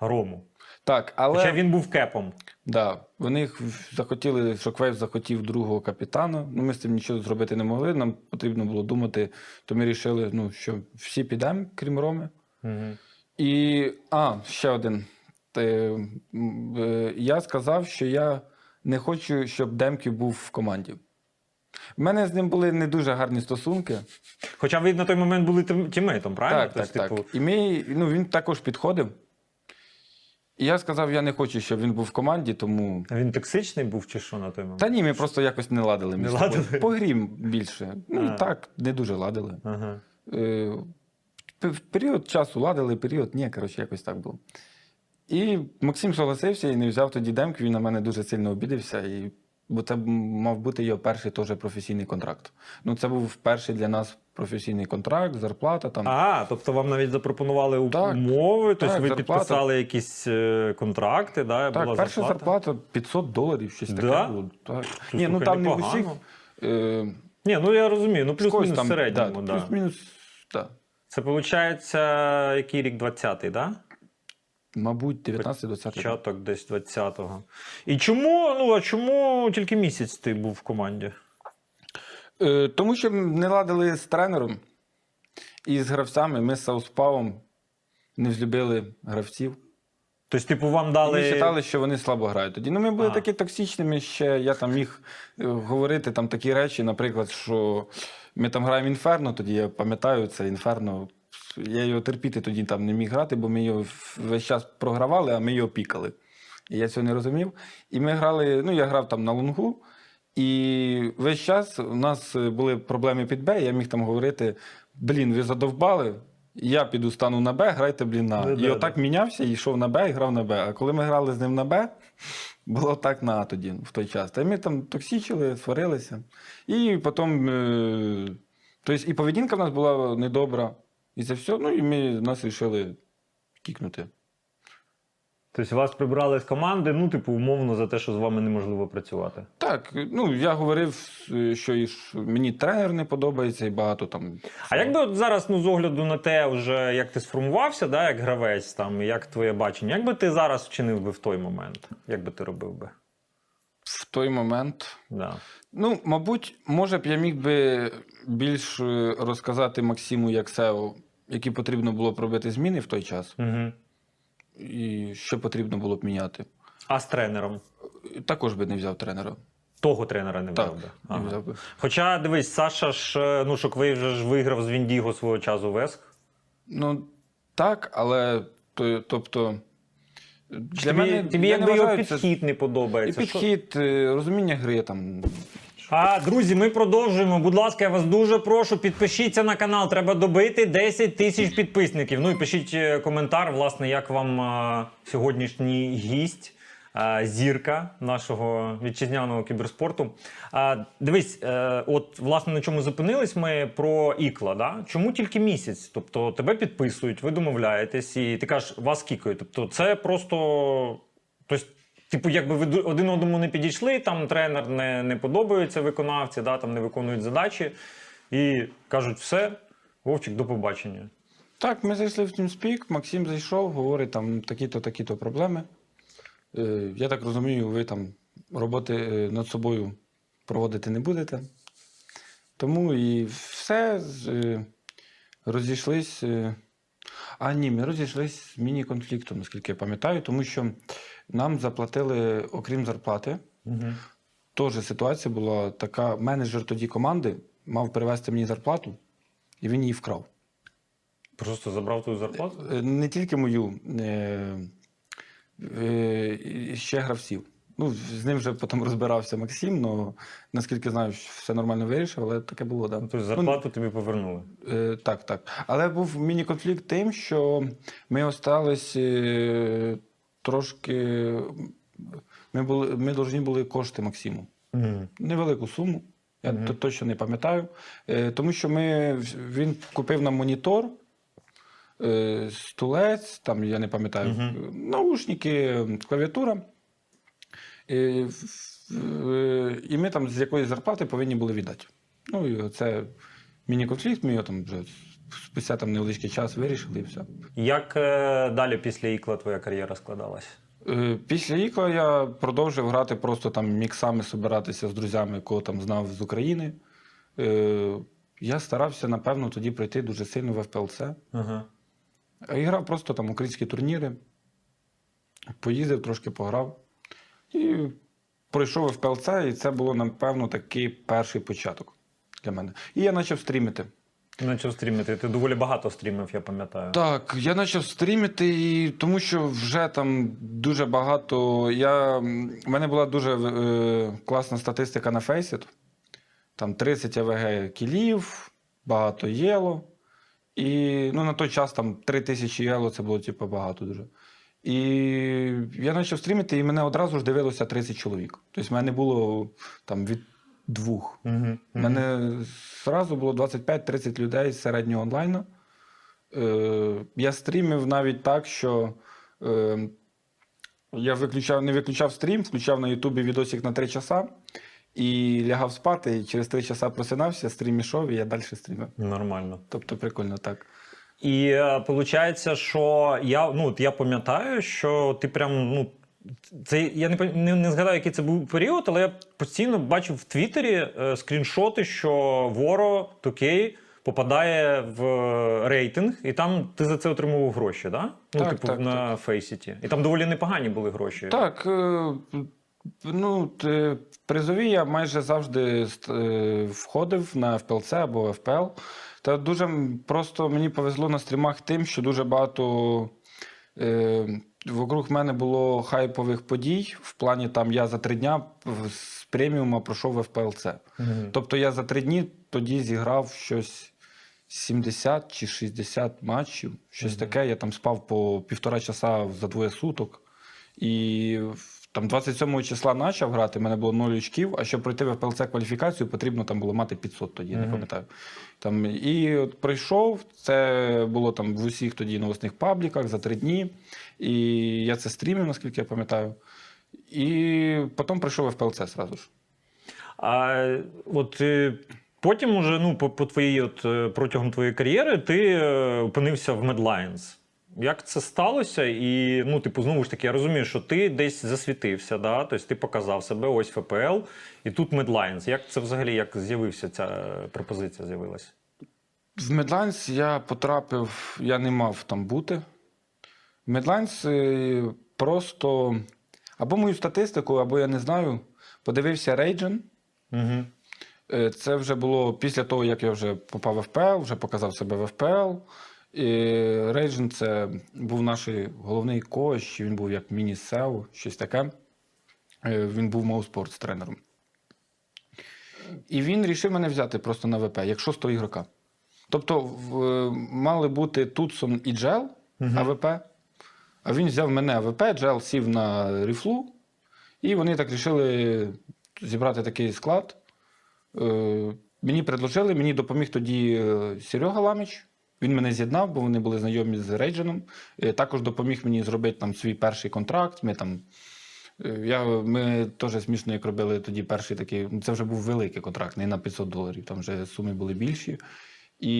Рому. Так, але Хоча він був кепом. да, вони захотіли, Шоквейв захотів другого капітана. Ну, ми з цим нічого зробити не могли. Нам потрібно було думати, то ми вирішили, ну, що всі підемо, крім Роми. Угу. І. А, ще один. Е, Я сказав, що я не хочу, щоб Демків був в команді. У мене з ним були не дуже гарні стосунки. Хоча ви на той момент були тімейтом, правильно? Так, так, Тобто, так. типу, І ми, ну, він також підходив. І я сказав, я не хочу, щоб він був в команді, тому. Він токсичний був чи що на той момент? Та ні, ми просто якось не ладили. між Не собою. ладили? Погрім більше. Ну, А. так, не дуже ладили. Ага. Е, п- в період часу ладили, період ні, коротше, якось так було. І Максим согласився і не взяв тоді демки. Він на мене дуже сильно обідився. І, бо це мав бути його перший теж професійний контракт. Ну, це був перший для нас професійний контракт, зарплата там. А, тобто вам навіть запропонували Так, умови, тобто так, ви зарплата. підписали якісь е, контракти, да, так, була перша зарплата? зарплата 500 доларів, щось таке Да? було. Так. Ні, ну там не в усіх. Е, Ні, ну я розумію, ну плюс-мінус середньому, да. Плюс-мінус, так. Це виходить, який рік 20-й, да? Мабуть, 19-20 Початок десь 20-го. І чому, ну а чому тільки місяць ти був в команді? Е, тому що не ладили з тренером і з гравцями. Ми з Сауспавом не взлюбили гравців. Тобто, типу, вам Ми вважали, що вони слабо грають тоді. Ну, ми були А. такі токсичними ще. Я там міг е, говорити там такі речі, наприклад, що ми там граємо інферно, тоді я пам'ятаю це інферно. Я його терпіти тоді там не міг грати, бо ми його весь час програвали, а ми його пікали. І я цього не розумів. І ми грали, ну я грав там на лунгу, і весь час у нас були проблеми під Б, я міг там говорити: блін, ви задовбали. Я піду стану на Б, грайте, блін, на. Ну, і да, отак мінявся, і йшов на Б і грав на Б. А коли ми грали з ним на Б, було так на А тоді, в той час. Та ми там токсичили, сварилися. І потім. Е... Тобто і поведінка в нас була недобра. І це все. Ну і ми нас вирішили кікнути. Тобто вас прибрали з команди, ну, типу, умовно, за те, що з вами неможливо працювати. Так, ну я говорив, що і мені тренер не подобається, і багато там. А як би от зараз, ну, з огляду на те, вже як ти сформувався, да, як гравець, там, як твоє бачення, як би ти зараз вчинив би в той момент? Як би ти робив би? В той момент. Да. Ну, мабуть, може б я міг би більш е, розказати Максиму як SEO, які потрібно було б робити зміни в той час, Угу. і що потрібно було б міняти. А з тренером? Також би не взяв тренера. Того тренера не взяв би. не Ага. взяв би. Хоча, дивись, Саша ж, е, ну, Шоквей вже ж виграв з Віндіго свого часу Веск. Ну, так, але то, тобто. Для тобі мене тобі якби його вважаю, це підхід не подобається. Що- підхід, е, розуміння гри там. А, друзі, ми продовжуємо. Будь ласка, я вас дуже прошу, підпишіться на канал. Треба добити 10 тисяч підписників. Ну і пишіть е, коментар, власне, як вам е, сьогоднішній гість. е, Зірка нашого вітчизняного кіберспорту. А, дивись, от власне на чому зупинились ми про ікла. Да? Чому тільки місяць? Тобто тебе підписують, ви домовляєтесь, і ти кажеш, вас кікають. Тобто, це просто. Тобто, Типу, якби ви один одному не підійшли, там тренер не, не подобається виконавці, да, там не виконують задачі, і кажуть, все, Вовчик, до побачення. Так, ми зайшли в TeamSpeak, Максим зайшов, говорить, там такі-то, такі-то проблеми. Е, я так розумію, ви там роботи е, над собою проводити не будете. Тому і все е, розійшлись. е, А ні, ми розійшлись з міні-конфліктом, наскільки я пам'ятаю, тому що нам заплатили, окрім зарплати, Угу. теж ситуація була така: менеджер тоді команди мав перевести мені зарплату, і він її вкрав. Просто забрав твою зарплату? Е, Не тільки мою, е, е, ще гравців. Ну, з ним вже потім розбирався Максим, але наскільки знаю, все нормально вирішив, але таке було, да. Ну, тобто зарплату тобі повернули. Е, так, так. Але був міні-конфлікт тим, що ми остались е, трошки. Ми були, ми повинні були кошти Максиму. Угу. Невелику суму. Я Мгм. то- точно не пам'ятаю. Е, тому що ми, він купив нам монітор, е, стулець, там я не пам'ятаю, Мгм. наушники, клавіатура. В- і ми там з якоїсь зарплати повинні були віддати. Ну і це міні-конфлікт, ми його там вже спустя там невеличкий час вирішили і все. Як е, далі після ікла твоя кар'єра складалась? Е, Після Іко я продовжив грати просто там міксами, собиратися з друзями, кого там знав з України. Е, Я старався, напевно, тоді пройти дуже сильно в ФПЛЦ. Ага. А і грав просто там українські турніри. Поїздив, трошки пограв. І пройшов в ФПЛЦ, і це було, напевно, такий перший початок для мене. І я почав стрімити. Почав стрімити. Ти доволі багато стрімив, я пам'ятаю. Так, я почав стрімити, тому що вже там дуже багато. Я... У мене була дуже е, класна статистика на Faceit. Там 30 АВГ кілів, багато єло. І ну, на той час там 3 тисячі єло це було типу, багато дуже. І я почав стрімити, і мене одразу ж дивилося 30 чоловік. Тобто в мене було там від двох. Угу. У мене зразу було 25-30 людей з середнього онлайну. Е, я стрімив навіть так, що е, я виключав, не виключав стрім, включав на Ютубі відосик на 3 часа і лягав спати, і через 3 часа просинався, стрім ішов, і я далі стрімив. Нормально. Тобто прикольно так. І виходить, що я, ну, от я пам'ятаю, що ти прям, ну. Це я не, не, не згадаю, який це був період, але я постійно бачив в Твіттері е, скріншоти, що Воро Токей попадає в е, рейтинг, і там ти за це отримував гроші, да? Ну, Так, типу, так, на Фейсіті. І там доволі непогані були гроші. Так, е, ну, т- призові я майже завжди е, входив на FPLC або FPL. Та дуже просто мені повезло на стрімах тим, що дуже багато е, вокруг мене було хайпових подій. В плані там я за три дня з преміума пройшов в ФПЛЦ. Мгм. Тобто я за три дні тоді зіграв щось 70 чи 60 матчів. Щось таке. Я там спав по півтора часа за двоє суток. І в- там 27 числа почав грати, в мене було 0 очків, а щоб пройти в ФПЛЦ кваліфікацію, потрібно там було мати 500 тоді, я не пам'ятаю. Там, і от пройшов, це було там в усіх тоді новосних пабліках за три дні. І я це стрімив, наскільки я пам'ятаю. І потім прийшов в ФПЛЦ зразу ж. А от е, потім, уже, ну, по, по твоїй, от, е, протягом твоєї кар'єри, ти е, опинився в Medlines. Як це сталося? І ну, типу, знову ж таки, я розумію, що ти десь засвітився, да? тобто ти показав себе, ось ФПЛ, і тут Medlines. Як це взагалі як з'явився ця е, пропозиція з'явилася? В Медлайнс я потрапив, я не мав там бути. В Медлайнс е, просто або мою статистику, або я не знаю, подивився Рейджен. Угу. Це вже було після того, як я вже попав в ФПЛ, вже показав себе в ФПЛ. Рейджен це був наш головний коуч, він був як міні-сео, щось таке. Е, Він був моуспортс тренером. І він рішив мене взяти просто на ВП, як шостого ігрока. Тобто в- е, мали бути Тутсон і Джел АВП, а він взяв мене АВП, Джел сів на ріфлу, і вони так рішили зібрати такий склад. Е, Мені предложили, мені допоміг тоді Серега Ламіч. Він мене з'єднав, бо вони були знайомі з Рейдженом. Е, Також допоміг мені зробити там свій перший контракт. Ми там. е, Я, ми теж смішно, як робили тоді перший такий. ну, Це вже був великий контракт, не на 500 доларів, там вже суми були більші. І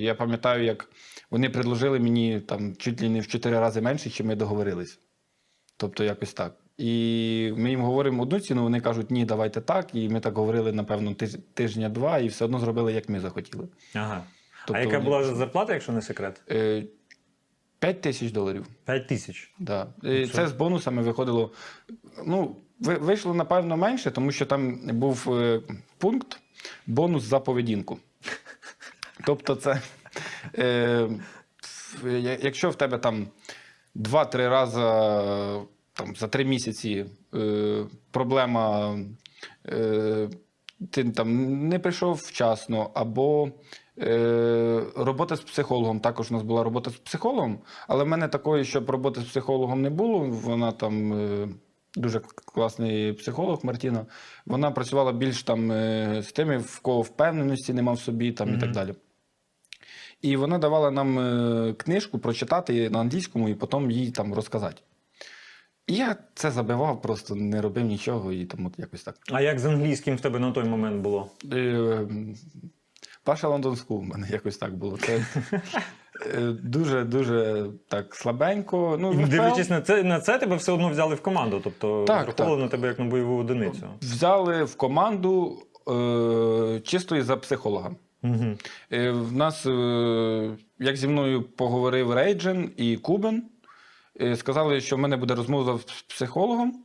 я пам'ятаю, як вони предложили мені там чуть ли не в 4 рази менше, чим ми договорились. Тобто якось так. І ми їм говоримо одну ціну, вони кажуть, ні, давайте так. І ми так говорили, напевно, тижня-два, і все одно зробили, як ми захотіли. Ага. Тобто а яка була зарплата, якщо не секрет? Е, 5 тисяч доларів. 5 тисяч. Да. Е, Це з бонусами виходило. Ну, вийшло, напевно, менше, тому що там був е, пункт бонус за поведінку. Тобто, це е, якщо в тебе там 2-3 рази е, там, за 3 місяці е, проблема, е, ти там не прийшов вчасно, або е, робота з психологом. Також у нас була робота з психологом, але в мене такої, щоб роботи з психологом не було. Вона там. е, Дуже класний психолог Мартіна. Вона працювала більш там е, з тими, в кого впевненості нема в собі, там і так далі. І вона давала нам е, книжку прочитати на англійському і потім їй там розказати. І я це забивав, просто не робив нічого, і тому якось так. А як з англійським в тебе на той момент було? Паша London School в мене якось так було. Це е, дуже дуже так слабенько. Ну, І дивлячись на це, на це тебе все одно взяли в команду. Тобто враховували на тебе як на бойову одиницю. взяли в команду е, чисто із-за психолога. Угу. Е, В нас, е, як зі мною поговорив Рейджен і Кубен, е, сказали, що в мене буде розмова з психологом,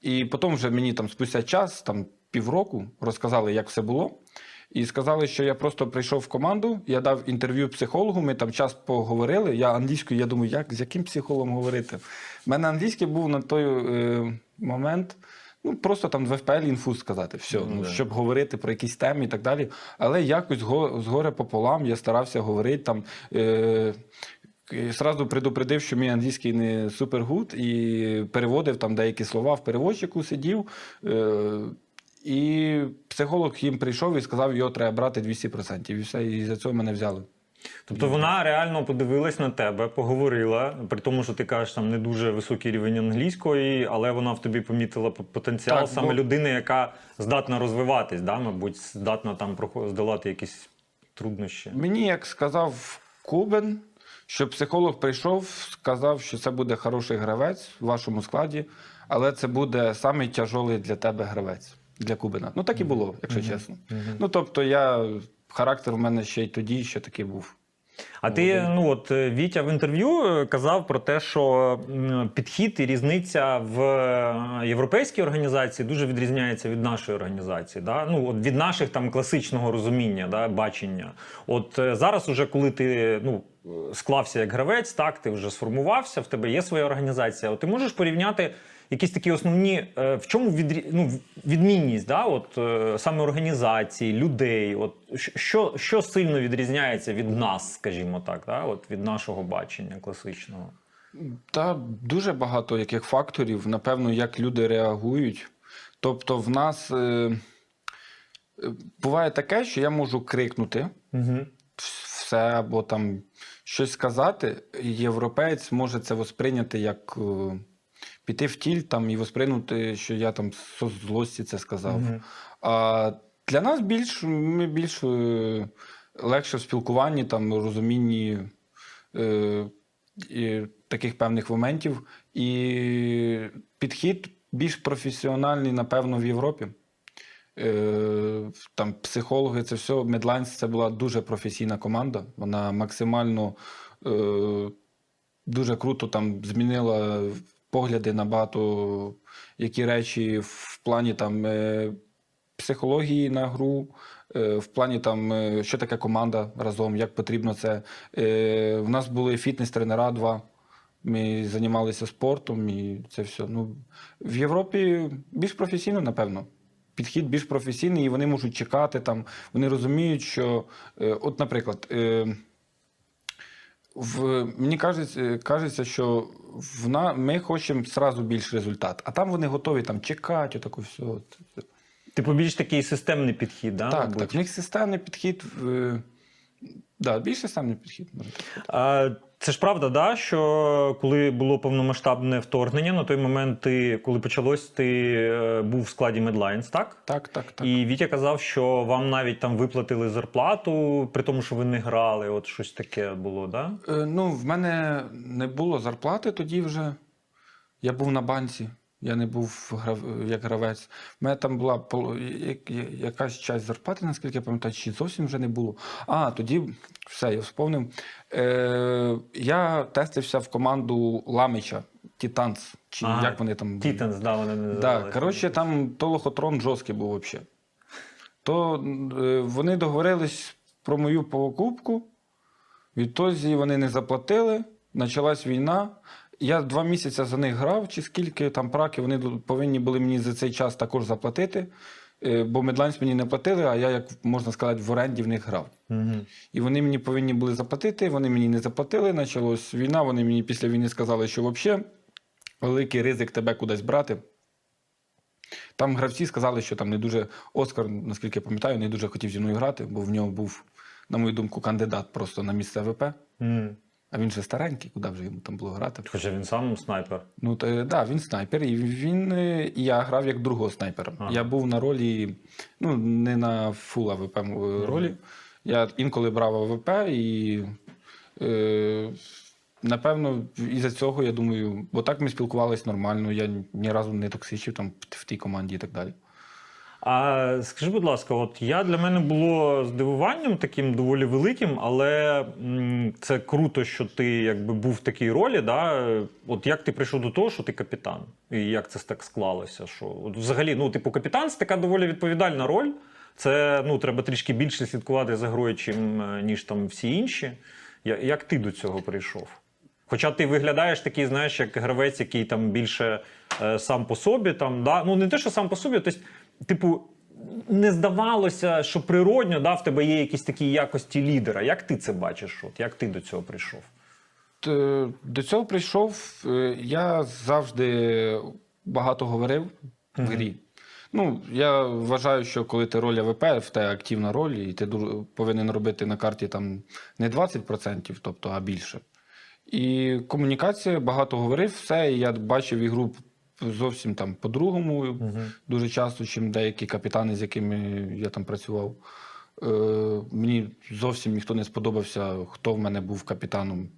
і потім вже мені там спустя час, там півроку, розказали, як все було. І сказали, що я просто прийшов в команду, я дав інтерв'ю психологу, ми там час поговорили. Я англійською, я думаю, як, з яким психологом говорити? У мене англійський був на той е, момент. Ну, просто там в FPL інфу сказати, все, ну, да. щоб говорити про якісь теми і так далі. Але якось го, згори пополам я старався говорити там. Е, Сразу предупредив, що мій англійський не супергуд, і переводив там деякі слова в переводчику, сидів. Е, і психолог їм прийшов і сказав, його треба брати 200%. І все, і за цього мене взяли. Тобто вона реально подивилась на тебе, поговорила, при тому, що ти кажеш, там не дуже високий рівень англійської, але вона в тобі помітила потенціал Так, саме бо- людини, яка здатна розвиватись, да? мабуть, здатна там здолати якісь труднощі. Мені, як сказав Кубен, що психолог прийшов, сказав, що це буде хороший гравець в вашому складі, але це буде самий тяжолий для тебе гравець для Кубена. Ну так і було, якщо чесно. Ну тобто, я характер у мене ще й тоді, ще такий був. А ти, ну от е, Вітя в інтерв'ю е, казав про те, що підхід і різниця в е, європейській організації дуже відрізняється від нашої організації. Да? Ну, от від наших там класичного розуміння, да, бачення. От зараз, уже коли ти ну, склався як гравець, так, ти вже сформувався, в тебе є своя організація. От ти можеш порівняти. Якісь такі основні, е, в чому відрі... ну, відмінність, да? от, е, саме організації, людей, от, що, що сильно відрізняється від нас, скажімо так, да? от, від нашого бачення класичного? Та дуже багато яких факторів, напевно, як люди реагують. Тобто, в нас е, буває таке, що я можу крикнути Угу. все або там щось сказати. Європеєць може це восприйняти як е, піти в тіль там і восприйняти, що я там з злості це сказав. Мгм. А для нас більш ми більш е, легше в спілкуванні, там розумінні е, і таких певних моментів. І підхід більш професіональний, напевно, в Європі. Е, Там психологи, це все. Медлайнс це була дуже професійна команда. Вона максимально е, дуже круто там змінила погляди на багато які речі в плані там е, психології на гру, е, в плані там, е, що таке команда разом, як потрібно це. В нас були фітнес-тренера два. Ми займалися спортом і це все. Ну, в Європі більш професійно, напевно. Підхід більш професійний, і вони можуть чекати там. Вони розуміють, що, от, наприклад, в, мені кажеться, кажеться, що вона ми хочемо зразу більш результат, а там вони готові там чекати, отаку все. Типу більш такий системний підхід, да, Так, мабуть? так. В них системний підхід. В... Да, більш системний підхід. Може. А, це ж правда, да, що коли було повномасштабне вторгнення, на той момент ти, коли почалось, ти е, був в складі Медлайнс, так? Так, так, так. І Вітя казав, що вам навіть там виплатили зарплату, при тому, що ви не грали. От щось таке було, да? Е, ну, в мене не було зарплати тоді вже. Я був на банці. Я не був грав... як гравець. У мене там була якась часть зарплати, наскільки я пам'ятаю, чи зовсім вже не було. А, тоді все, я вспомнив. Е, я тестився в команду Ламича, Титанс, чи Ага, як вони там. Тітанс, да, вони не Да, коротше, там то лохотрон жорсткий був взагалі. То е, вони договорились про мою покупку, відтоді вони не заплатили, почалась війна. Я два місяці за них грав, чи скільки там праки, вони повинні були мені за цей час також заплатити, е, бо Медлайнс мені не платили, а я, як можна сказати, в оренді в них грав. Мгм. І вони мені повинні були заплатити, вони мені не заплатили. Почалась війна. Вони мені після війни сказали, що взагалі великий ризик тебе кудись брати. Там гравці сказали, що там не дуже Оскар, наскільки я пам'ятаю, не дуже хотів зі мною грати, бо в нього був, на мою думку, кандидат просто на місце ВП. Мгм. А він же старенький, куди вже йому там було грати. Хоча він сам снайпер. Ну, так, да, він снайпер, і він е, і я грав як другого снайпера. Ага. Я був на ролі, ну, не на full AWP ролі. Я інколи брав AWP і. Е, Напевно, із-за цього, я думаю, бо так ми спілкувалися нормально, я ні разу не токсичив там в тій команді і так далі. А скажи, будь ласка, от я для мене було здивуванням таким доволі великим, але це круто, що ти якби був в такій ролі. Да? От як ти прийшов до того, що ти капітан? І як це так склалося? Що от взагалі, ну, типу, капітан це така доволі відповідальна роль. Це ну, треба трішки більше слідкувати за грою, чим, е, ніж там всі інші. Як ти до цього прийшов? Хоча ти виглядаєш такий, знаєш, як гравець, який там більше е, сам по собі, там, да? ну не те, що сам по собі, тобто, типу, не здавалося, що природньо да, в тебе є якісь такі якості лідера. Як ти це бачиш? От, як ти до цього прийшов? До цього прийшов. е, Я завжди багато говорив в грі. Ну, я вважаю, що коли ти роль АВП, в тебе активна роль, і ти повинен робити на карті там не 20%, тобто, а більше. І комунікація багато говорив, все. І я бачив ігру зовсім там по-другому, дуже часто, чим деякі капітани, з якими я там працював. Е, мені зовсім ніхто не сподобався, хто в мене був капітаном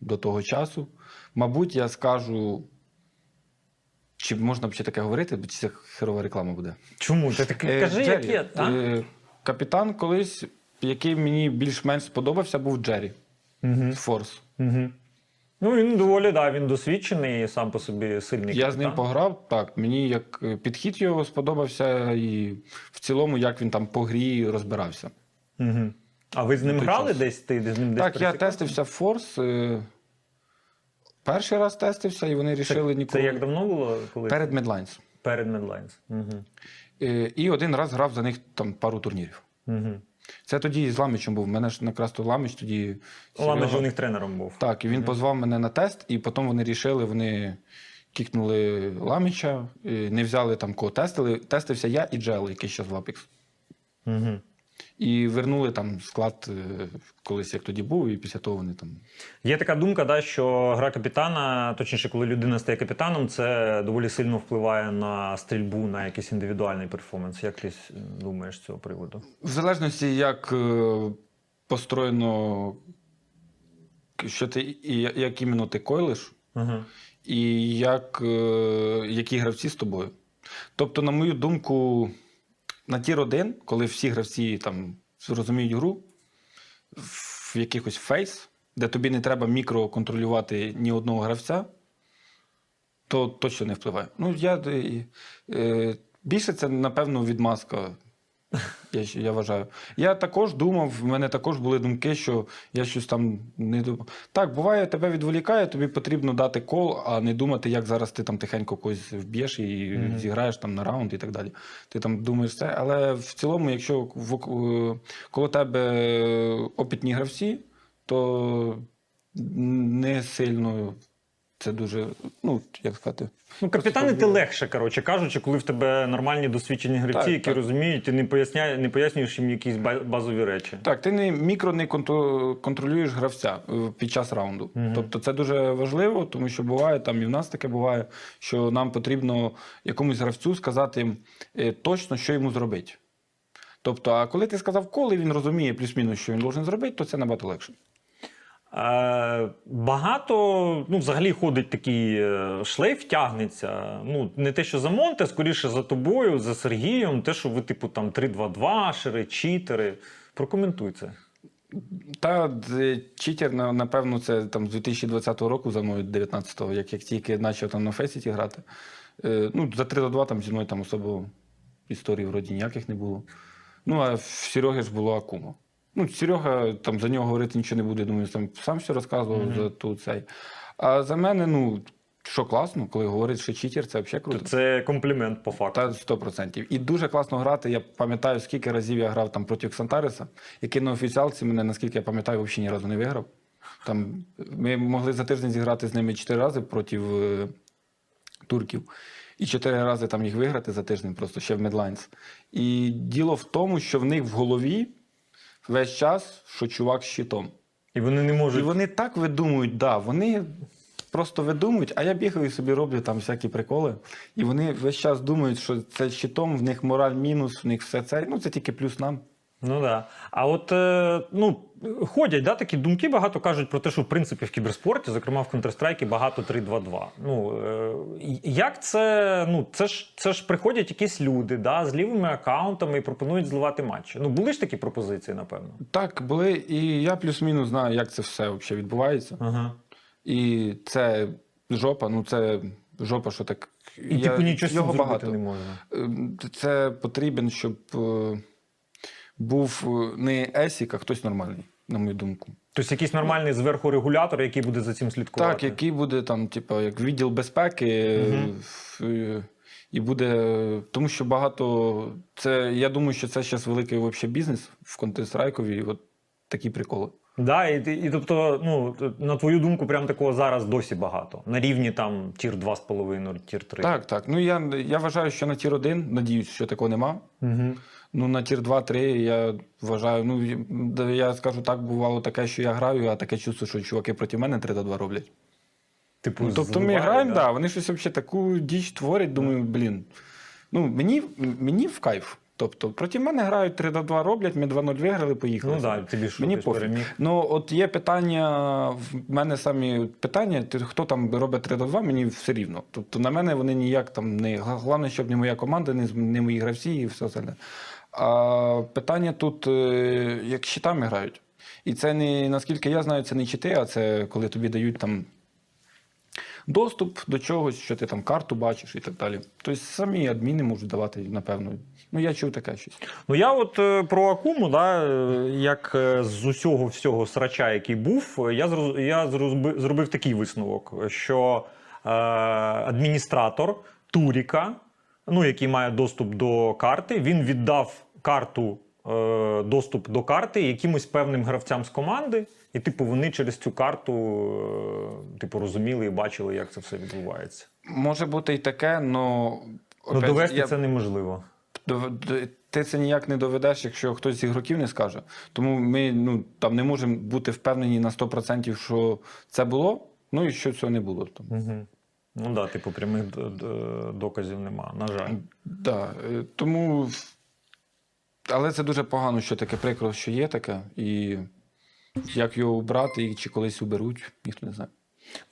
до того часу. Мабуть, я скажу, чи можна взагалі таке говорити, бо це херова реклама буде. Чому? Ти так Е, кажи, як є. Е, Капітан колись, який мені більш-менш сподобався, був Джері Угу. Форс. Угу. Ну, він доволі, да, він досвідчений і сам по собі сильний. Я з ним пограв. Так, мені як е, підхід його сподобався, і в цілому, як він там по грі розбирався. Угу. А ви з ним Той грали час. десь? Ти з ним десь так, я тестився в Форс. е, Перший раз тестився, і вони вирішили Це як давно було? Коли? Перед Медлайнс. Перед Медлайнс. Угу. І один раз грав за них там пару турнірів. Угу. Це тоді з Ламічем був. У мене ж якраз то Ламіч тоді. Ладно, у них тренером був. Так, і він позвав мене на тест, і потім вони рішили, вони кікнули Ламіча, не взяли там кого тестили. Тестився я і Джел, який ще в Apex. Угу. І вернули там склад е, колись, як тоді був, і після того вони там. Є така думка, да, що гра капітана, точніше, коли людина стає капітаном, це доволі сильно впливає на стрільбу, на якийсь індивідуальний перформанс. Як ти думаєш з цього приводу? В залежності, як е, построєно, що ти, як іменно ти колиш, Угу. і як, е, які гравці з тобою. Тобто, на мою думку, на tier 1, коли всі гравці там розуміють гру, в якихось FaZe, де тобі не треба мікро контролювати ні одного гравця, то точно не впливає. Ну, я, е, е, більше це, напевно, відмазка. Я, я вважаю. Я також думав, в мене також були думки, що я щось там не думав. Так, буває, тебе відволікає, тобі потрібно дати кол, а не думати, як зараз ти там тихенько когось вб'єш і Мгм. зіграєш там на раунд і так далі. Ти там думаєш це. Але в цілому, якщо в, е, коло тебе опитні гравці, то не сильно це дуже, ну, як сказати. Ну, капітани ти легше, коротше кажучи, коли в тебе нормальні досвідчені гравці, Так, які так. розуміють, і не поясняє, не пояснюєш їм якісь базові речі. Так, ти не мікро не контролюєш гравця е, під час раунду. Мгм. Тобто це дуже важливо, тому що буває, там і в нас таке буває, що нам потрібно якомусь гравцю сказати е, точно, що йому зробити. Тобто, а коли ти сказав коли, він розуміє плюс-мінус, що він должен зробити, то це набагато легше. Е, багато, ну, взагалі ходить такий е, шлейф, тягнеться. Ну, не те, що за Монте, скоріше за тобою, за Сергієм, те, що ви, типу, там 3-2-2, шери, читери. Прокоментуй це. Та е, читер, напевно, це там з 2020 року за мною 19-го, як, як тільки почав там на Фейсіті грати. Е, ну, за 3-2 там зі мною там особо історій вроді ніяких не було. Ну, а в Сереги ж було Акума. Ну, Серега там за нього говорити нічого не буде, думаю, сам, сам все розказував Мгм. за ту цей. А за мене, ну, що класно, коли говорить, що читер, це взагалі круто. Це комплімент по факту. Та 100%. І дуже класно грати. Я пам'ятаю, скільки разів я грав там проти Ксантариса, який на офіціалці мене, наскільки я пам'ятаю, взагалі ні разу не виграв. Там, ми могли за тиждень зіграти з ними чотири рази проти е, турків. І чотири рази там їх виграти за тиждень, просто ще в Медлайнс. І діло в тому, що в них в голові весь час, що чувак з щитом. І вони не можуть. І вони так видумують, да, вони просто видумують, а я бігаю і собі роблю там всякі приколи. І вони весь час думають, що це щитом, в них мораль мінус, в них все це. Ну, це тільки плюс нам. Ну да. А от е, ну, ходять да, такі думки, багато кажуть про те, що в принципі в кіберспорті, зокрема в Counter-Strike, багато 3-2-2. Ну, е, як це? Ну, це ж це ж приходять якісь люди да, з лівими аккаунтами і пропонують зливати матчі. Ну, були ж такі пропозиції, напевно. Так, були, і я плюс-мінус знаю, як це все взагалі відбувається. Ага. І це жопа, ну це жопа, що так. І типу нічого його багато. не можна. Ем, Це потрібен, щоб е, був е, не Есік, а хтось нормальний, на мою думку. Тобто якийсь нормальний зверху регулятор, який буде за цим слідкувати. Так, який буде там, типу, як відділ безпеки, е, і буде. Тому що багато. Це, я думаю, що це зараз великий вообще бізнес в Counter-Strike, і от такі приколи. Да, і, і тобто, ну, на твою думку, прям такого зараз досі багато. На рівні там tier 2,5, tier 3. Так, так. Ну я, я вважаю, що на tier 1, надіюсь, що такого нема. Угу. Ну, на tier 2-3 я вважаю. Ну, я скажу так, бувало таке, що я граю, а таке чувство, що чуваки проти мене 3 до 2 роблять. Типу, Ну, тобто ми граємо, да. вони щось взагалі таку діч творять, думаю, блін. Ну, мені, мені в кайф. Тобто, проти мене грають 3 до 2 роблять, ми 2-0 виграли, поїхали. Ну да, тобі що Мені пофіг. Ну, от є питання, в мене самі питання, хто там робить 3 до 2, мені все рівно. Тобто на мене вони ніяк там не. Головне, щоб не моя команда, не, не мої гравці і все остальне. А питання тут, е, як щитами грають. І це не, наскільки я знаю, це не чити, а це коли тобі дають там доступ до чогось, що ти там карту бачиш і так далі. Тобто самі адміни можуть давати, напевно. Ну, я чув таке щось. Ну я от е, про Акуму, да, е, як з усього всього срача, який був, я, зроз, я зробив такий висновок, що е, адміністратор Туріка, ну, який має доступ до карти, він віддав карту. е, Доступ до карти якимось певним гравцям з команди, і типу вони через цю карту е, типу розуміли і бачили, як це все відбувається. Може бути і таке, але. Ну довести це неможливо. Ти це ніяк не доведеш, якщо хтось з ігроків не скаже. Тому ми ну, там не можемо бути впевнені на 100%, що це було, ну і що цього не було. Угу. Ну так, да, типу, прямих доказів нема, на жаль. Да, е, тому. Але це дуже погано, що таке прикро, що є таке. І як його убрати, і чи колись уберуть, ніхто не знає.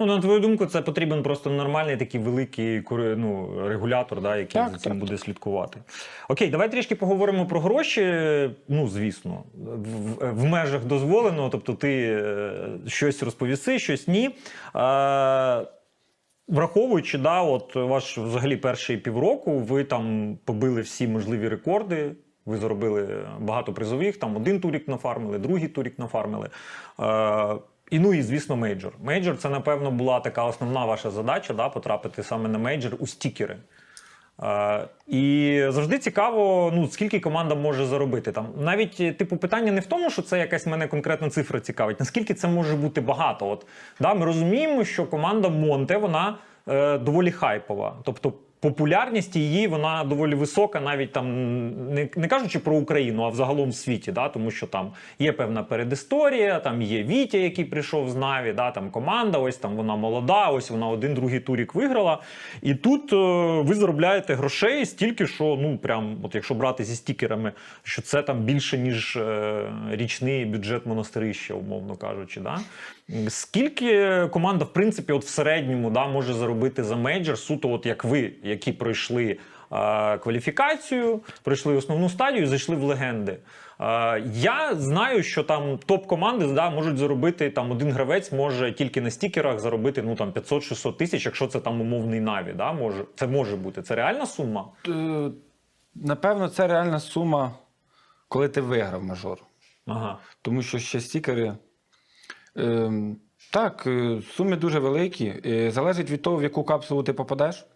Ну, на твою думку, це потрібен просто нормальний такий великий ну, регулятор, да, який Так, за цим так, буде слідкувати. Окей, давай трішки поговоримо про гроші. Ну, звісно, в, в межах дозволеного, тобто ти е, щось розповіси, щось ні. Е, Враховуючи, да, от ваш взагалі перший півроку, ви там побили всі можливі рекорди. Ви заробили багато призових, там один турік нафармили, другий турік нафармили. Е, і ну і звісно, мейджор. Мейджор це, напевно, була така основна ваша задача да, потрапити саме на мейджор у стікери. І завжди цікаво, ну скільки команда може заробити. Там навіть типу питання не в тому, що це якась мене конкретна цифра цікавить. Наскільки це може бути багато? От да, ми розуміємо, що команда Монте вона е, доволі хайпова. Тобто популярність її вона доволі висока, навіть там не, не кажучи про Україну, а взагалом в світі, да, тому що там є певна передісторія, там є Вітя, який прийшов з Наві, да, там команда, ось там вона молода, ось вона один другий турік виграла. І тут е, ви заробляєте грошей стільки, що ну прям, от якщо брати зі стікерами, що це там більше, ніж е, річний бюджет монастирища, умовно кажучи. Да? Скільки команда, в принципі, от в середньому да, може заробити за мейджор, суто, от як ви, які пройшли е, кваліфікацію, пройшли основну стадію, і зайшли в легенди. Е, я знаю, що там топ-команди да, можуть заробити там один гравець може тільки на стікерах заробити ну там 500-600 тисяч, якщо це там умовний наві. Да, може це може бути. Це реальна сума? Е, Напевно, це реальна сума, коли ти виграв мажор. Ага. Тому що ще стікери. Е, так, е, суми дуже великі. Е, залежить від того, в яку капсулу ти попадеш.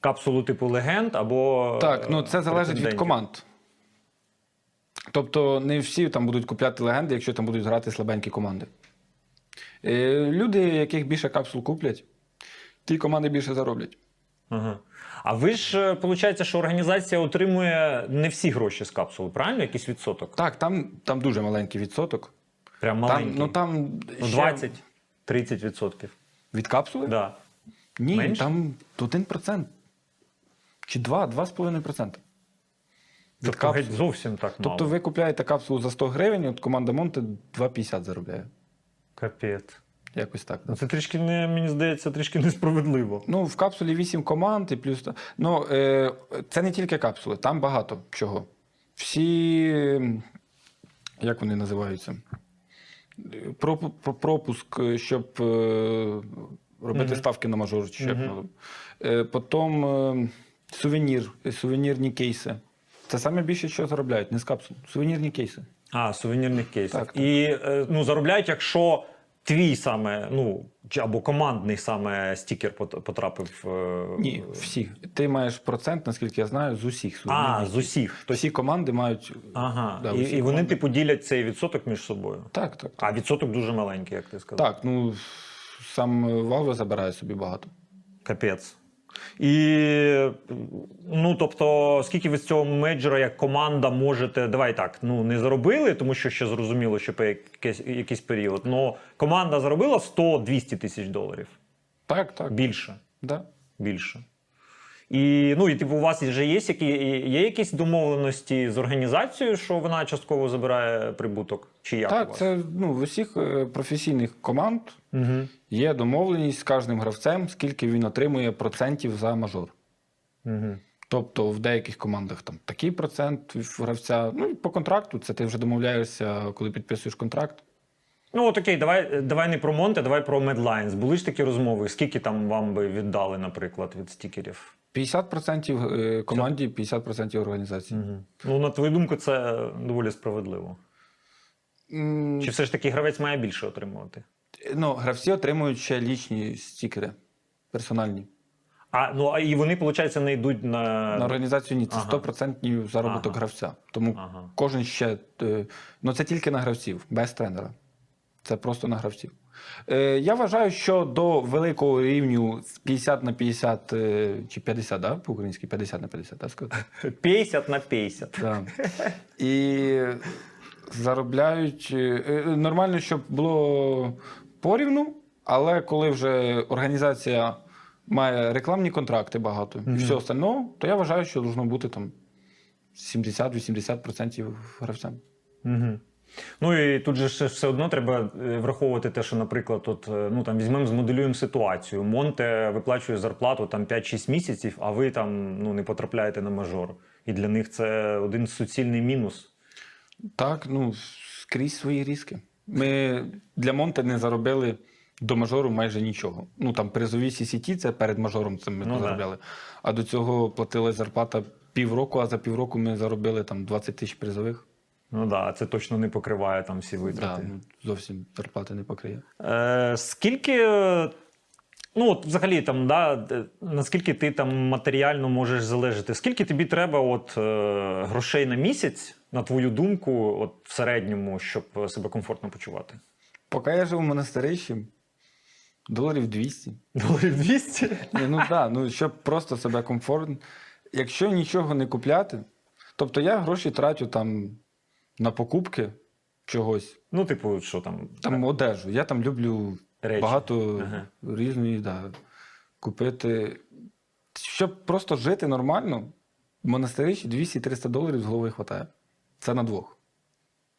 Капсулу типу легенд або Так, ну це е, залежить від команд. Тобто не всі там будуть купляти легенди, якщо там будуть грати слабенькі команди. Люди, яких більше капсул куплять, ті команди більше зароблять. Ага. А ви ж виходить, що організація отримує не всі гроші з капсули, правильно? Якийсь відсоток? Так, там, там дуже маленький відсоток. Прям Там, ну, там Ну, ще 20-30 відсотків. від капсули? Да. Ні, Менше? там 1%. Чи 2, 2,5%. від Тобто геть зовсім так мало. Тобто ви купляєте капсулу за 100 гривень, от команда Монте 2,50 заробляє. Капець. Якось так. Ну, Це трішки не, мені здається, трішки несправедливо. Ну, в капсулі 8 команд і плюс. Ну, е, це не тільки капсули, там багато чого. Всі. Як вони називаються? Пропу- про- Пропуск, е, щоб е, робити угу. ставки на мажор. Воно. Е, Потім сувенір, сувенірні кейси. Це саме більше, що заробляють, не з капсул. Сувенірні кейси. А, сувенірних кейси. Так, так. І ну, заробляють, якщо твій саме, ну, чи або командний саме стікер потрапив. е, Ні, всі. Ти маєш процент, наскільки я знаю, з усіх. А, з усіх. То всі команди мають. Ага. Да, і, і вони, команди. типу, ділять цей відсоток між собою. Так, так. А відсоток дуже маленький, як ти сказав. Так, ну сам Valve забирає собі багато. Капець. І ну, тобто, скільки ви з цього мейджора як команда можете, давай так, ну не заробили, тому що ще зрозуміло, що по якийсь, якийсь період. Ну, команда заробила 100-200 тисяч доларів. Так, так. Більше. Да. Більше. І, ну, і типу, у вас вже є, які, є якісь домовленості з організацією, що вона частково забирає прибуток? Чи як у Так, вас? це ну, в усіх е, професійних команд Угу. Є домовленість з кожним гравцем, скільки він отримує процентів за мажор. Угу. Тобто в деяких командах там такий процент гравця. Ну і по контракту, це ти вже домовляєшся, коли підписуєш контракт. Ну, от окей, давай, давай не про Монте, давай про Medlines. Були ж такі розмови, скільки там вам би віддали, наприклад, від стікерів? 50% е, команді, 50% організації. Угу. Ну, на твою думку, це доволі справедливо. Чи все ж таки гравець має більше отримувати? Ну, гравці отримують ще лічні стікери персональні. А, ну, а і вони, виходить, не йдуть на. На організацію ні, це Ага. 100% заробіток Ага. гравця. Тому Ага. кожен ще. е, Ну це тільки на гравців, без тренера. Це просто на гравців. Е, Я вважаю, що до великого рівню 50 на 50 е, чи 50, да? по-українськи 50 на 50, так сказати? 50 на 50. Да. І заробляють е, е, нормально, щоб було порівну, але коли вже організація має рекламні контракти багато і все остальне, то я вважаю, що должно бути там 70-80% гравцям. Угу. Ну і тут же все одно треба е, враховувати те, що, наприклад, от, е, ну там візьмемо, змоделюємо ситуацію. Монте виплачує зарплату там 5-6 місяців, а ви там ну, не потрапляєте на мажор. І для них це один суцільний мінус. Так, ну скрізь свої різки. Ми для Монте не заробили до мажору майже нічого. Ну там призові CCT, це перед мажором це ми Ну, да. заробляли. А до цього платили зарплата півроку, а за півроку ми заробили там 20 тисяч призових. Ну так, да, це точно не покриває там всі Да, витрати. ну, зовсім зарплати не покриє. Е, скільки, ну от взагалі там, да, наскільки ти там матеріально можеш залежати? Скільки тобі треба от, е, грошей на місяць, на твою думку, от в середньому, щоб е, себе комфортно почувати? Поки я жив в монастирищі, доларів 200. Доларів 200? Ні, ну так, да, ну щоб просто себе комфортно. Якщо нічого не купляти, тобто я гроші трачу там на покупки чогось, Ну, типу, що там? там одежу. Я там люблю Речі. багато Ага. різної, да, купити. Щоб просто жити нормально, в монастирищі 200-300 доларів з голови вистачає. Це на двох.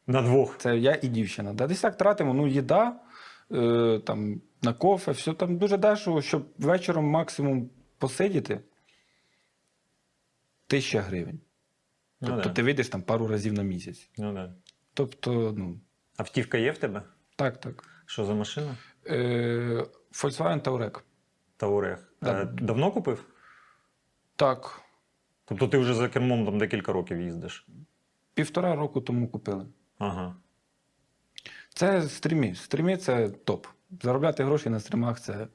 На двох. Це я і дівчина. Да, десь так тратимо, ну, їда, е, там, на кофе, все там дуже дешево, щоб вечором максимум посидіти. Тисяча гривень. Ну, Тобто да. ти вийдеш там пару разів на місяць. ну, да. Тобто, ну, Автівка є в тебе? так, так. Що за машина? Е, Volkswagen Touareg. Таурех. Да. Е, давно купив? Так, Тобто ти вже за кермом там декілька років їздиш. Півтора року тому купили. Ага. Це стрімі. Стрімі це топ. Заробляти гроші на стрімах це.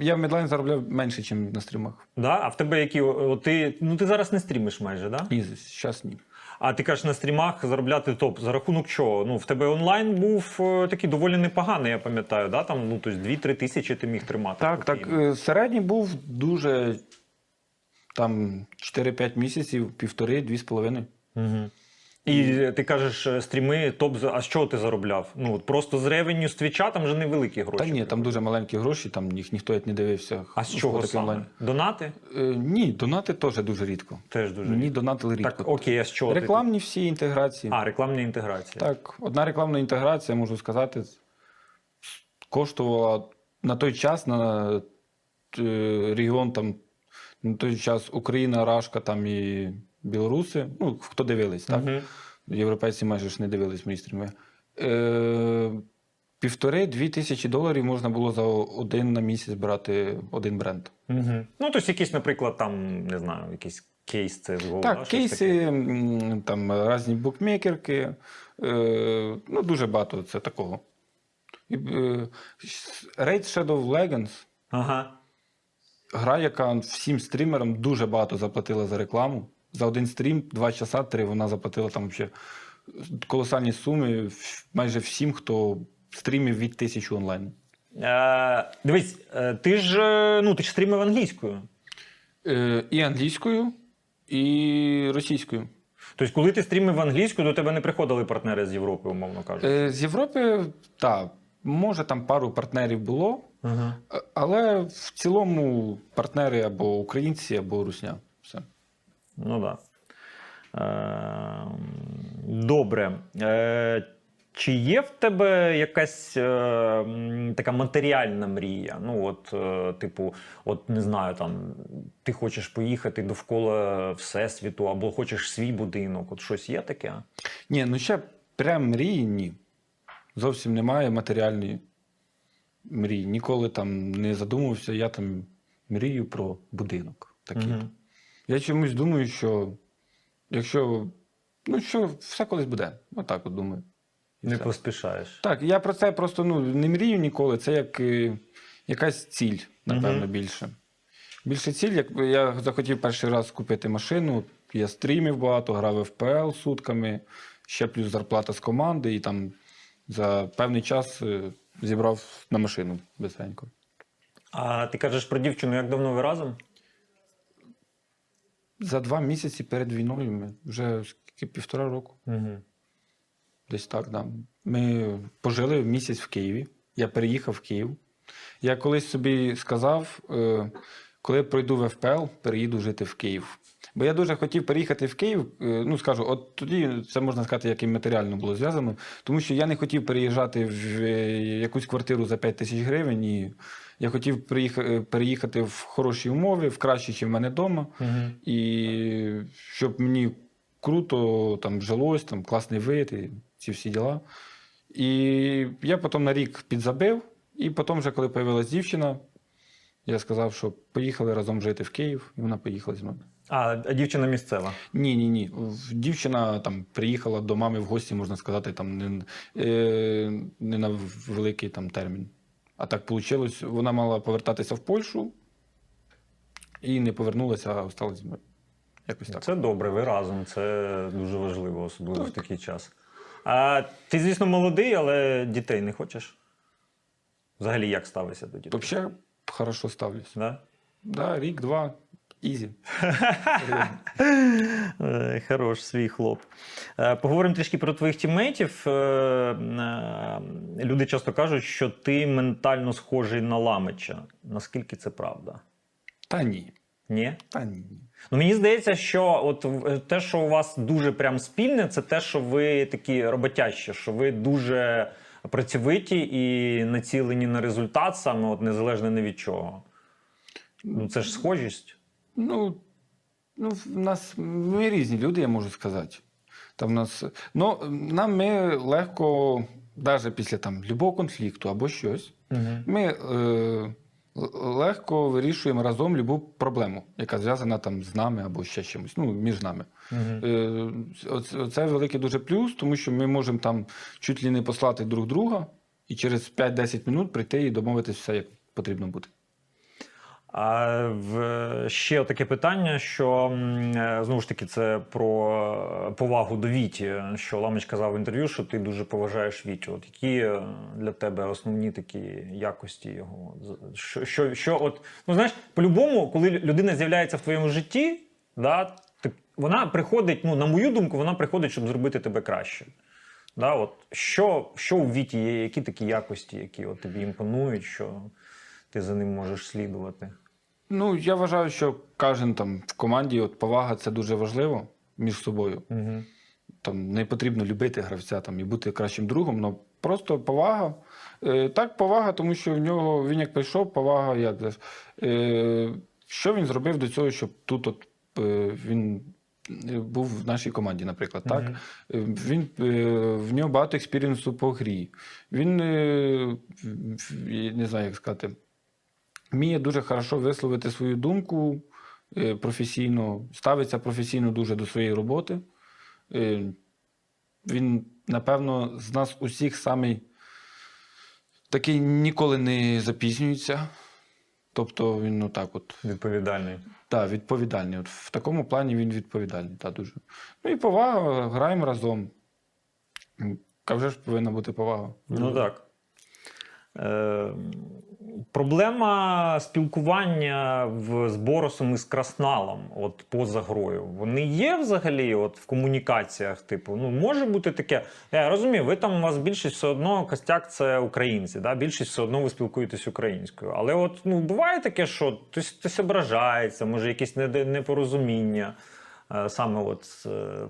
Я в Медлайн заробляв менше, ніж на стрімах. Да? А в тебе які? о, ти, ну ти зараз не стрімиш майже, да? Ні, зараз ні. А ти кажеш на стрімах заробляти топ. За рахунок чого? Ну, в тебе онлайн був е, такий доволі непоганий, я пам'ятаю, да? Там, ну, тобто 2-3 тисячі ти міг тримати. Так, так. спокійно. е, Середній був дуже там 4-5 місяців, півтори, дві з половиною. Угу. І ти кажеш, е, стріми топ. А з чого ти заробляв? Ну просто з ревеню з твіча там вже невеликі гроші. Та ні, там дуже маленькі гроші, там їх ніхто як не дивився. А з чого саме? онлайн. Донати? Е, ні, донати теж дуже рідко. Теж дуже. Мені донатили рідко. Так, окей, а з чого? ти- Рекламні всі інтеграції. А, рекламна інтеграція. Так, одна рекламна інтеграція, можу сказати, коштувала на той час на е, регіон там на той час Україна, Рашка там і білоруси. Ну, хто дивились, так? Мгм. Європейці майже ж не дивились мої стріми. Е, Півтори-дві тисячі доларів можна було за один на місяць брати один бренд. Угу. Ну, тобто якийсь, наприклад, там, не знаю, якийсь кейс це з Так, кейси, м, там різні букмекерки. Е, ну, дуже багато це такого. І, е, Raid Shadow Legends Ага. гра, яка всім стрімерам дуже багато заплатила за рекламу. За один стрім, два часа, три, вона заплатила там взагалі колосальні суми майже всім, хто стрімів від тисячі онлайн. Е, дивись, е, ти ж е, ну, ти ж стрімив англійською. Е, і англійською, і російською. Тобто, коли ти стрімив англійською, до тебе не приходили партнери з Європи, умовно кажучи. Е, з Європи, так, може там пару партнерів було. Ага. Е, Але в цілому партнери або українці, або русня. Ну так. Да. Е, добре. Е, чи є в тебе якась е, така матеріальна мрія? Ну, от, е, типу, от не знаю, там ти хочеш поїхати довкола Всесвіту, або хочеш свій будинок, от щось є таке? Ні, ну ще прям мрії ні. Зовсім немає матеріальної мрії. Ніколи там не задумувався, я там мрію про будинок. Такий. Мгм. Я чомусь думаю, що якщо. Ну, що все колись буде. Отак от думаю. Не все. поспішаєш. Так, я про це просто ну, не мрію ніколи. Це як е, якась ціль, напевно, Мгм. більше. Більше ціль, як я захотів перший раз купити машину, я стрімів багато, грав в FPL сутками, ще плюс зарплата з команди, і там за певний час е, зібрав на машину безпенько. А ти кажеш про дівчину, як давно ви разом? За два місяці перед війною ми вже скільки півтора року. Угу. Десь так, да. Ми пожили місяць в Києві. Я переїхав в Київ. Я колись собі сказав, е, коли я пройду в ФПЛ, переїду жити в Київ. Бо я дуже хотів переїхати в Київ. е, Ну, скажу, от тоді це можна сказати, як і матеріально було зв'язано, тому що я не хотів переїжджати в е, якусь квартиру за 5 тисяч гривень. І я хотів приїха- е, переїхати в хороші умови, в кращі, ніж в мене вдома. Угу. І щоб мені круто там жилось, там класний вид і ці всі діла. І я потім на рік підзабив, і потім, вже коли з'явилася дівчина, я сказав, що поїхали разом жити в Київ, і вона поїхала зі мною. А, а дівчина місцева. Ні, ні, ні. Дівчина там приїхала до мами в гості, можна сказати, там не, е, не на великий там термін. А так вийшло, вона мала повертатися в Польщу і не повернулася, а осталась зі мною. Якось так. Це добре, ви разом. Це дуже важливо, особливо в такий час. А ти, звісно, молодий, але дітей не хочеш? Взагалі, як ставишся до дітей? Взагалі, хорошо ставлюсь. Да? Да, рік, два, easy. Е, Хорош, свій хлоп. Е, Поговоримо трішки про твоїх тімейтів. Е, Люди часто кажуть, що ти ментально схожий на Ламича. Наскільки це правда? Та ні. Ні? Та ні. Ну, мені здається, що от те, що у вас дуже прям спільне, це те, що ви такі роботящі, що ви дуже працьовиті і націлені на результат, саме от незалежно ні від чого. Ну, це ж схожість. Ну, ну, в нас ми різні люди, я можу сказати. Там нас, ну, нам ми легко, навіть після там, любого конфлікту або щось, Угу. ми е, легко вирішуємо разом любу проблему, яка зв'язана там з нами або ще чимось, ну, між нами. Угу. Е, Це великий дуже плюс, тому що ми можемо там чуть ли не послати друг друга і через 5-10 минут прийти і домовитися все, як потрібно бути. А ще таке питання, що е, знову ж таки це про е, повагу до Віті. Що Ламич казав в інтерв'ю, що ти дуже поважаєш Вітю. От які е, для тебе основні такі якості його? Що, що, що от, ну знаєш, по-любому, коли людина з'являється в твоєму житті, да, вона приходить, ну, на мою думку, вона приходить, щоб зробити тебе краще. Да, от, що, що у Віті є, які такі якості, які от тобі імпонують, що ти за ним можеш слідувати? Ну, я вважаю, що кожен там в команді от повага це дуже важливо між собою. Угу. Там не потрібно любити гравця там, і бути кращим другом, але просто повага. Е, так, повага, тому що в нього він як прийшов, повага як. Е, що він зробив до цього, щоб тут от, е, він е, був в нашій команді, наприклад. Так? Мгм. Е, Він, е, в нього багато експірієнсу по грі. Він не знаю, як сказати, вміє дуже хорошо висловити свою думку е, професійно, ставиться професійно дуже до своєї роботи. Е, Він, напевно, з нас усіх самий такий ніколи не запізнюється. Тобто він ну так от Відповідальний. так, відповідальний. От в такому плані він відповідальний. Та, дуже. Ну і повага, граємо разом. А вже ж повинна бути повага. Ну так. Е, проблема спілкування в, з Боросом і з Красналом, от поза грою, вони є взагалі от, в комунікаціях? Типу, ну може бути таке. Я розумію, ви там у вас більшість все одно костяк це українці, да? більшість все одно ви спілкуєтесь українською. Але от ну буває таке, що хтось, хтось ображається, може якісь непорозуміння. е, Саме от е,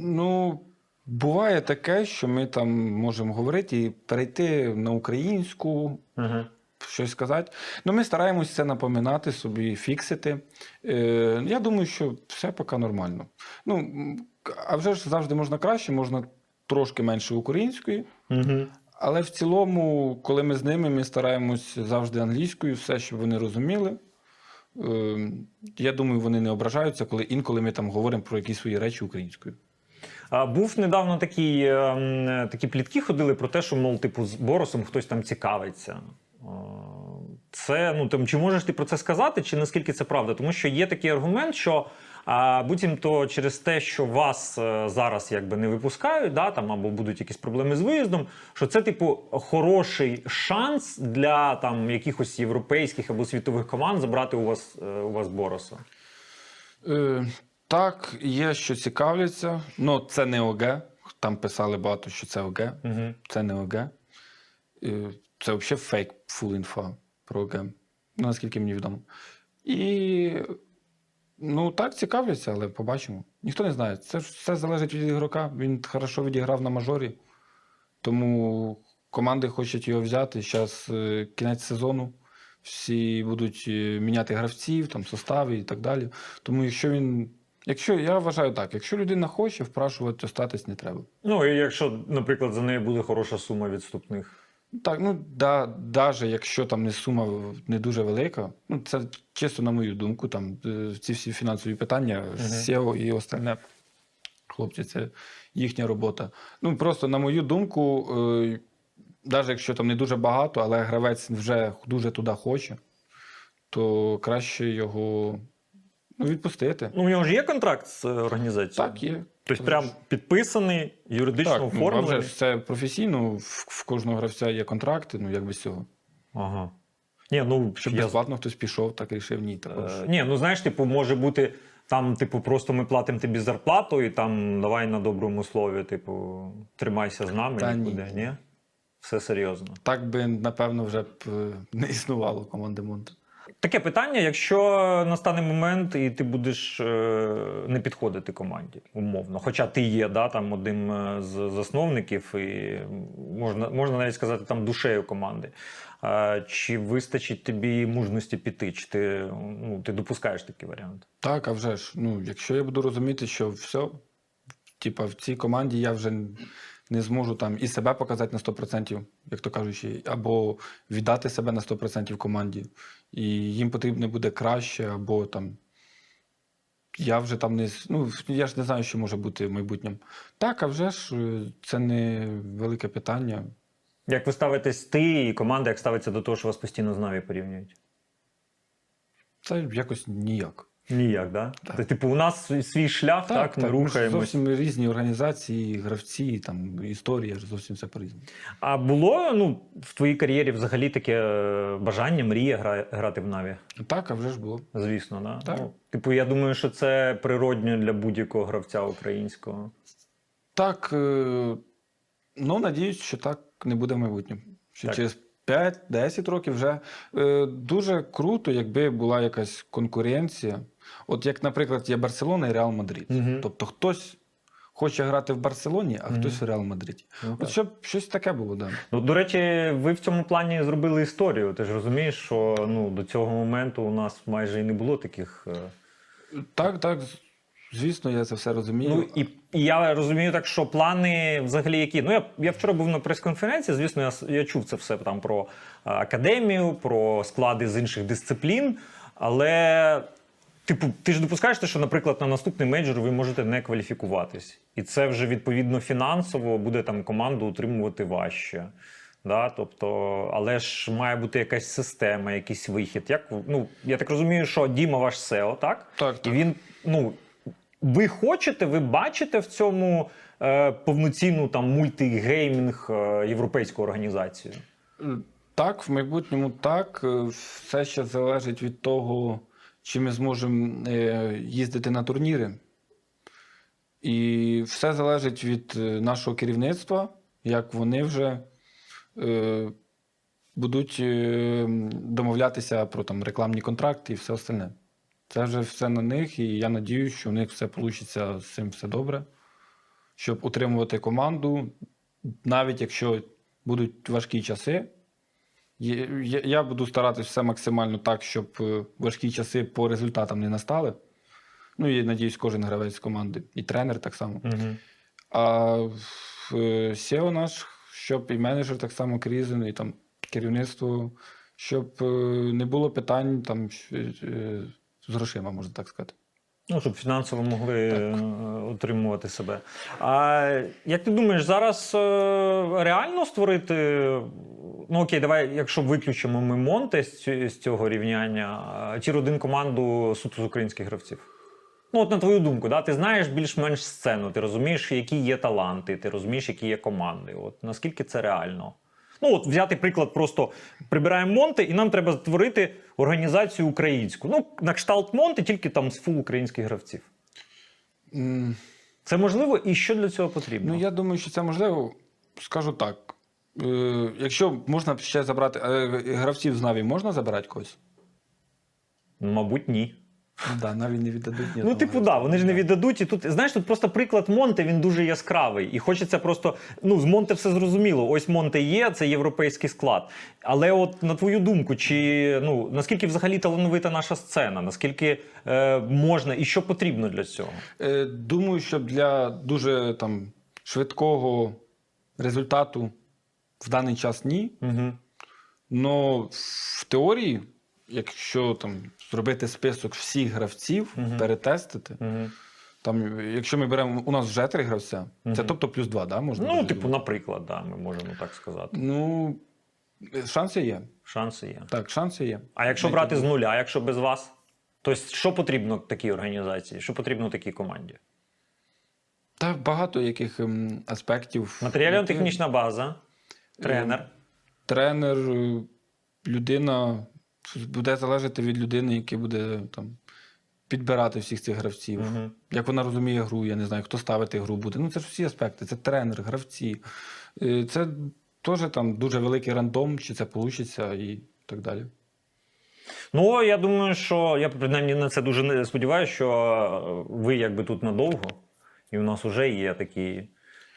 Ну, буває таке, що ми там можемо говорити і перейти на українську, угу. Щось сказати. Ну, ми стараємось це напоминати собі, фіксити. Е, я думаю, що все поки нормально. Ну, а вже ж завжди можна краще, можна трошки менше української. Угу. Але в цілому, коли ми з ними, ми стараємось завжди англійською, все, щоб вони розуміли. Е, Я думаю, вони не ображаються, коли інколи ми там говоримо про якісь свої речі українською. А, Був недавно такий, ем, такі плітки ходили про те, що, мов, типу, з Боросом хтось там цікавиться. Е, Це, ну, там, чи можеш ти про це сказати, чи наскільки це правда? Тому що є такий аргумент, що а, буцімто через те, що вас е, зараз якби не випускають, да, там, або будуть якісь проблеми з виїздом, що це, типу, хороший шанс для там, якихось європейських або світових команд забрати у вас, е, у вас Бороса. Е, так, є, що цікавляться. Ну, це не OG. Там писали багато, що це OG. Угу. Це не OG. Е, Це взагалі фейк full інфа про OG. Ну, наскільки мені відомо. І ну, так, цікавляться, але побачимо. Ніхто не знає. Це ж все залежить від ігрока. Він хорошо відіграв на мажорі. Тому команди хочуть його взяти. Зараз кінець сезону. Всі будуть е, міняти гравців, там, состави і так далі. Тому якщо він. Якщо я вважаю так, якщо людина хоче, впрашувати остатись не треба. Ну, і якщо, наприклад, за нею буде хороша сума відступних. Так, ну да, даже якщо там не сума не дуже велика, ну це чисто на мою думку, там е, ці всі фінансові питання, SEO і остальне. Хлопці, це їхня робота. Ну просто на мою думку, е, навіть якщо там не дуже багато, але гравець вже дуже туди хоче, то краще його ну, відпустити. Ну, у нього ж є контракт з е, організацією. Так, є. Тобто, прям підписаний, юридично Так, ну, вже оформлений. ж це професійно, в, в кожного гравця є контракти, ну як без цього. Ага. Ні, ну, Щоб я... безплатно хтось пішов, так рішив ні. Також. Е, ні, ну знаєш, типу, може бути там, типу, просто ми платимо тобі зарплату, і там давай на доброму слові, типу, тримайся з нами Та нікуди. ні. Ні? Все серйозно. Так би, напевно, вже б е, не існувало команди Монте. Таке питання: якщо настане момент, і ти будеш е, не підходити команді, умовно. Хоча ти є да, там одним е, з засновників, і можна, можна навіть сказати, там душею команди. Чи вистачить тобі мужності піти? Чи ти, ну, ти допускаєш такий варіант? Так, а вже ж, ну, якщо я буду розуміти, що все, типа, в цій команді я вже не зможу там і себе показати на 100%, як то кажучи, або віддати себе на 100% команді, і їм потрібно буде краще, або там. Я вже там не. Ну, я ж не знаю, що може бути в майбутньому. Так, а вже ж е, це не велике питання. Як ви ставитесь ти і команда, як ставиться до того, що вас постійно з Наві порівнюють? Це якось ніяк. Ніяк, да? Т- Типу, у нас свій- шлях, так, ми ми ж рухаємось. зовсім різні організації, гравці, там історія зовсім все по-різному. А було ну, в твоїй кар'єрі взагалі таке е, бажання, мрія гра- грати в Наві? Так, а вже ж було. Звісно, да? Так. Ну, типу, я думаю, що це природньо для будь-якого гравця українського. Так, е, ну надіюсь, що так не буде в майбутньому. Що Так. через 5-10 років вже е, дуже круто, якби була якась конкуренція. От як, наприклад, є Барселона і Реал Мадрид. Мгм. Тобто хтось хоче грати в Барселоні, а Мгм. хтось в Реал Мадриді. Ну, От щоб щось таке було, да. Ну, до речі, ви в цьому плані зробили історію. Ти ж розумієш, що ну, до цього моменту у нас майже і не було таких. е, Так, так, звісно, я це все розумію. Ну і, і я розумію так, що плани взагалі які. Ну, я, я вчора був на прес-конференції. Звісно, я, я чув це все там про е, академію, про склади з інших дисциплін. Але, типу, ти ж допускаєш, те, що, наприклад, на наступний мейджор ви можете не кваліфікуватись. І це вже відповідно фінансово буде там команду утримувати важче. Да, тобто, але ж має бути якась система, якийсь вихід. Як ну я так розумію, що Діма ваш SEO, так? Так, І він, ну, ви хочете, ви бачите в цьому е, повноцінну там мультигеймінг е, європейську організацію? Е, Так, в майбутньому так. Е, Все ще залежить від того, чи ми зможемо е, їздити на турніри. І все залежить від е, нашого керівництва, як вони вже е, будуть домовлятися про там, рекламні контракти і все остальне. Це вже все на них, і я надію, що у них все вийде з цим все добре, щоб утримувати команду, навіть якщо будуть важкі часи. Я, я буду старатися все максимально так, щоб е, важкі часи по результатам не настали. Ну і надіюсь, кожен гравець команди, і тренер так само. Угу. А в- е, SEO наш, щоб і менеджер так само крізен, і там керівництво, щоб е, не було питань там з грошима, можна так сказати. Ну, щоб фінансово могли е, утримувати себе. А як ти думаєш, зараз реально створити? Ну окей, давай, якщо виключимо ми Монте з, з цього рівняння, tier один команду суто з українських гравців. Ну, от на твою думку, да? ти знаєш більш-менш сцену, ти розумієш, які є таланти, ти розумієш, які є команди. От наскільки це реально? Ну, от взяти приклад, просто прибираємо Монте, і нам треба створити організацію українську. Ну, на кшталт Монте, тільки там з full українських гравців. М, Це можливо, і що для цього потрібно? Ну, я думаю, що це можливо. Скажу так. Е, якщо можна ще забрати гравців з Наві, можна забирати когось? Мабуть, ні. Ну, да, Наві не віддадуть ні Ну, одного типу, да, вони ж не віддадуть. І тут, знаєш, тут просто приклад Монте, він дуже яскравий. І хочеться просто. Ну, з Монте все зрозуміло. Ось Монте є, це європейський склад. Але, от на твою думку, чи ну наскільки взагалі талановита наша сцена? Наскільки е, можна і що потрібно для цього? Е, Думаю, що для дуже там швидкого результату в даний час ні. Угу. Но в теорії, якщо там зробити список всіх гравців, Мгм. перетестити, Угу. там, якщо ми беремо, у нас вже три гравця, це тобто плюс два, да, можна? Ну, типу, наприклад, да, ми можемо так сказати. Ну, шанси є. Шанси є. Так, шанси є. А якщо брати з нуля, а якщо без вас? Тобто, що потрібно такій організації? Що потрібно такій команді? Та багато яких ем, аспектів. Матеріально-технічна база, тренер. Тренер, е, людина буде залежати від людини, яка буде там підбирати всіх цих гравців. Угу. Як вона розуміє гру, я не знаю, хто ставити гру буде. Ну, це ж всі аспекти. Це тренер, гравці. Е, Це теж там дуже великий рандом, чи це вийде і так далі. Ну, я думаю, що я принаймні на це дуже сподіваюся, що ви якби тут надовго, і у нас вже є такий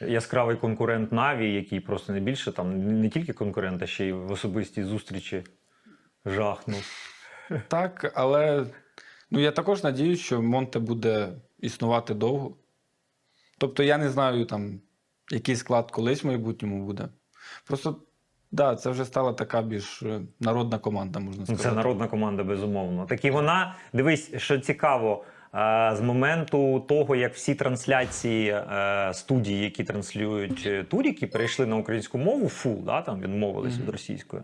яскравий конкурент Наві, який просто не більше там не тільки конкурент, а ще й в особистій зустрічі жахнув. Так, але ну, я також надіюсь, що Монте буде існувати довго. Тобто я не знаю, там, який склад колись в майбутньому буде. Просто, да, це вже стала така більш е, народна команда, можна сказати. Це народна команда, безумовно. Так і вона, дивись, що цікаво. З моменту того, як всі трансляції е, студії, які транслюють е, туріки, перейшли на українську мову, full, да, там відмовились від російської,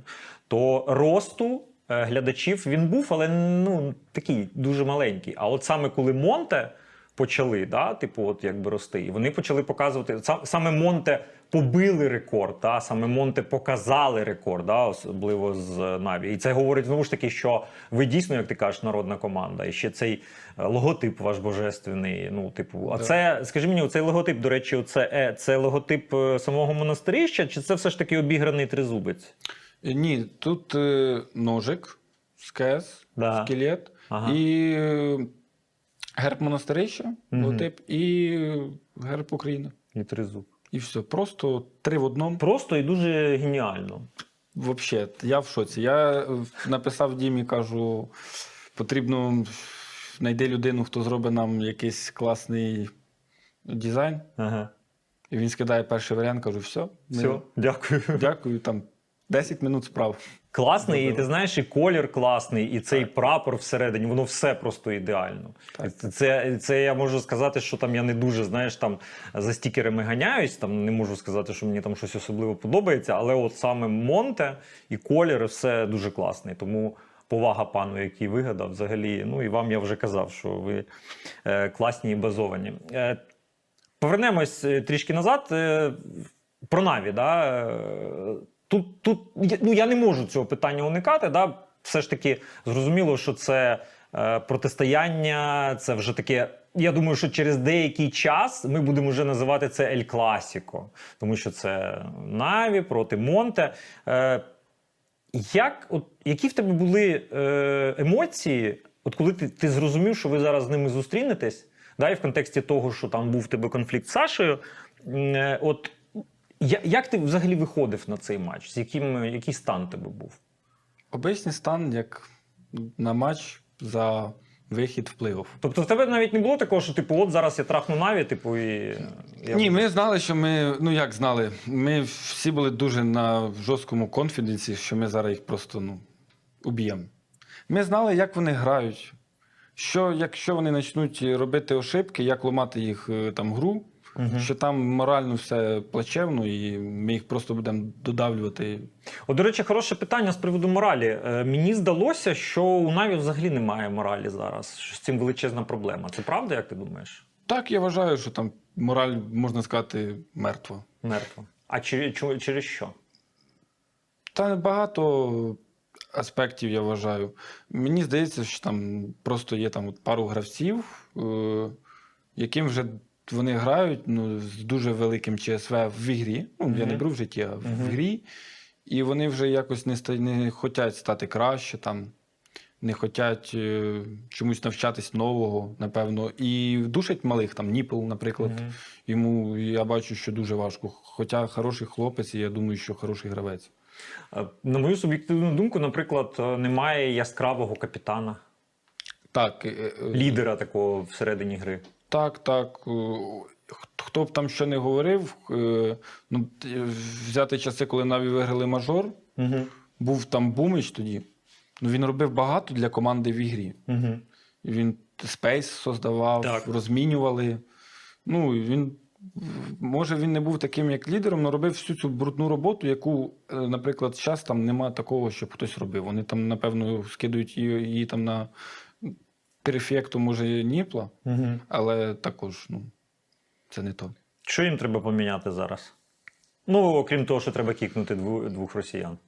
то росту е, глядачів він був, але ну такий дуже маленький. А от саме коли Монте почали, да, типу, от якби рости, і вони почали показувати сам- саме Монте. Побили рекорд, да? саме Монте показали рекорд, да? особливо з Наві. І це говорить знову ж таки, що ви дійсно, як ти кажеш, народна команда. І ще цей е, логотип ваш божественний. Ну, типу, а це, скажи мені, цей логотип, до речі, це, е, це логотип е, самого монастирища, чи це все ж таки обіграний тризубець? Е, Ні, тут е, ножик, скес, Да. скелет Ага. і е, герб монастирища, Мгм. логотип, і е, герб України. І тризуб. І все. Просто три в одному. Просто і дуже геніально. Взагалі, я в шоці. Я е, написав Дімі, кажу, потрібно знайти людину, хто зробить нам якийсь класний дизайн. Ага. І він скидає перший варіант, кажу, все. ми- Все, дякую. Дякую, там 10 минут справ. Класний, і ти знаєш, і колір класний, і цей прапор всередині, воно все просто ідеально. Це, це, я можу сказати, що там я не дуже знаєш, там за стікерами ганяюсь. Там не можу сказати, що мені там щось особливо подобається, але от саме Монте і колір, все дуже класний. Тому повага пану, який вигадав, взагалі. Ну і вам я вже казав, що ви е, класні і базовані. Е, Повернемось е, трішки назад. е, Про Наві. Да? Тут, тут ну, я не можу цього питання уникати. Да? Все ж таки зрозуміло, що це е, протистояння, це вже таке. Я думаю, що через деякий час ми будемо вже називати це Ель Класіко, тому що це Наві проти Монте. Е, як, от, які в тебе були е, емоції, от коли ти, ти зрозумів, що ви зараз з ними зустрінетесь, да, і в контексті того, що там був в тебе конфлікт з Сашею, е, от як ти взагалі виходив на цей матч? З яким, який стан тебе був? Обичний стан, як на матч за вихід в плей-офф. Тобто в тебе навіть не було такого, що типу, от зараз я трахну Наві, типу, і. Я... Ні, ми знали, що ми, ну як знали, ми всі були дуже на жорсткому конфіденсі, що ми зараз їх просто ну, уб'ємо. Ми знали, як вони грають. Що якщо вони почнуть робити ошибки, як ламати їх е, там гру, Мгм. що там морально все плачевно, і ми їх просто будемо додавлювати. От, до речі, хороше питання з приводу моралі. Е, мені здалося, що у Наві взагалі немає моралі зараз. Що з цим величезна проблема. Це правда, як ти думаєш? Так, я вважаю, що там мораль, можна сказати, мертва. Мертво. А через, чу- через що? Та багато аспектів я вважаю. Мені здається, що там просто є там от пару гравців, е, яким вже вони грають ну, з дуже великим ЧСВ в ігрі. Ну, я не беру в житті, а в, в грі. І вони вже якось не, ста- не хочуть стати краще, там, не хочуть е, чомусь навчатись нового, напевно. І душать малих, там, Ніпл, наприклад. Мгм. Йому я бачу, що дуже важко. Хоча хороший хлопець, і я думаю, що хороший гравець. Е, На мою суб'єктивну думку, наприклад, е, немає яскравого капітана, Так, е, лідера такого всередині гри. Так, так. е, Хто б там що не говорив, е, ну, взяти часи, коли Наві виграли мажор, Угу. був там Бумич тоді. Ну, він робив багато для команди в ігрі. Угу. Він space создавав, Так. розмінювали. Ну, він, може, він не був таким як лідером, але робив всю цю брудну роботу, яку, е, наприклад, зараз там нема такого, щоб хтось робив. Вони там, напевно, скидують її, її там на перефекту, може, Ніпла, Угу. але також, ну, це не то. Що їм треба поміняти зараз? Ну, окрім того, що треба кікнути двох росіян.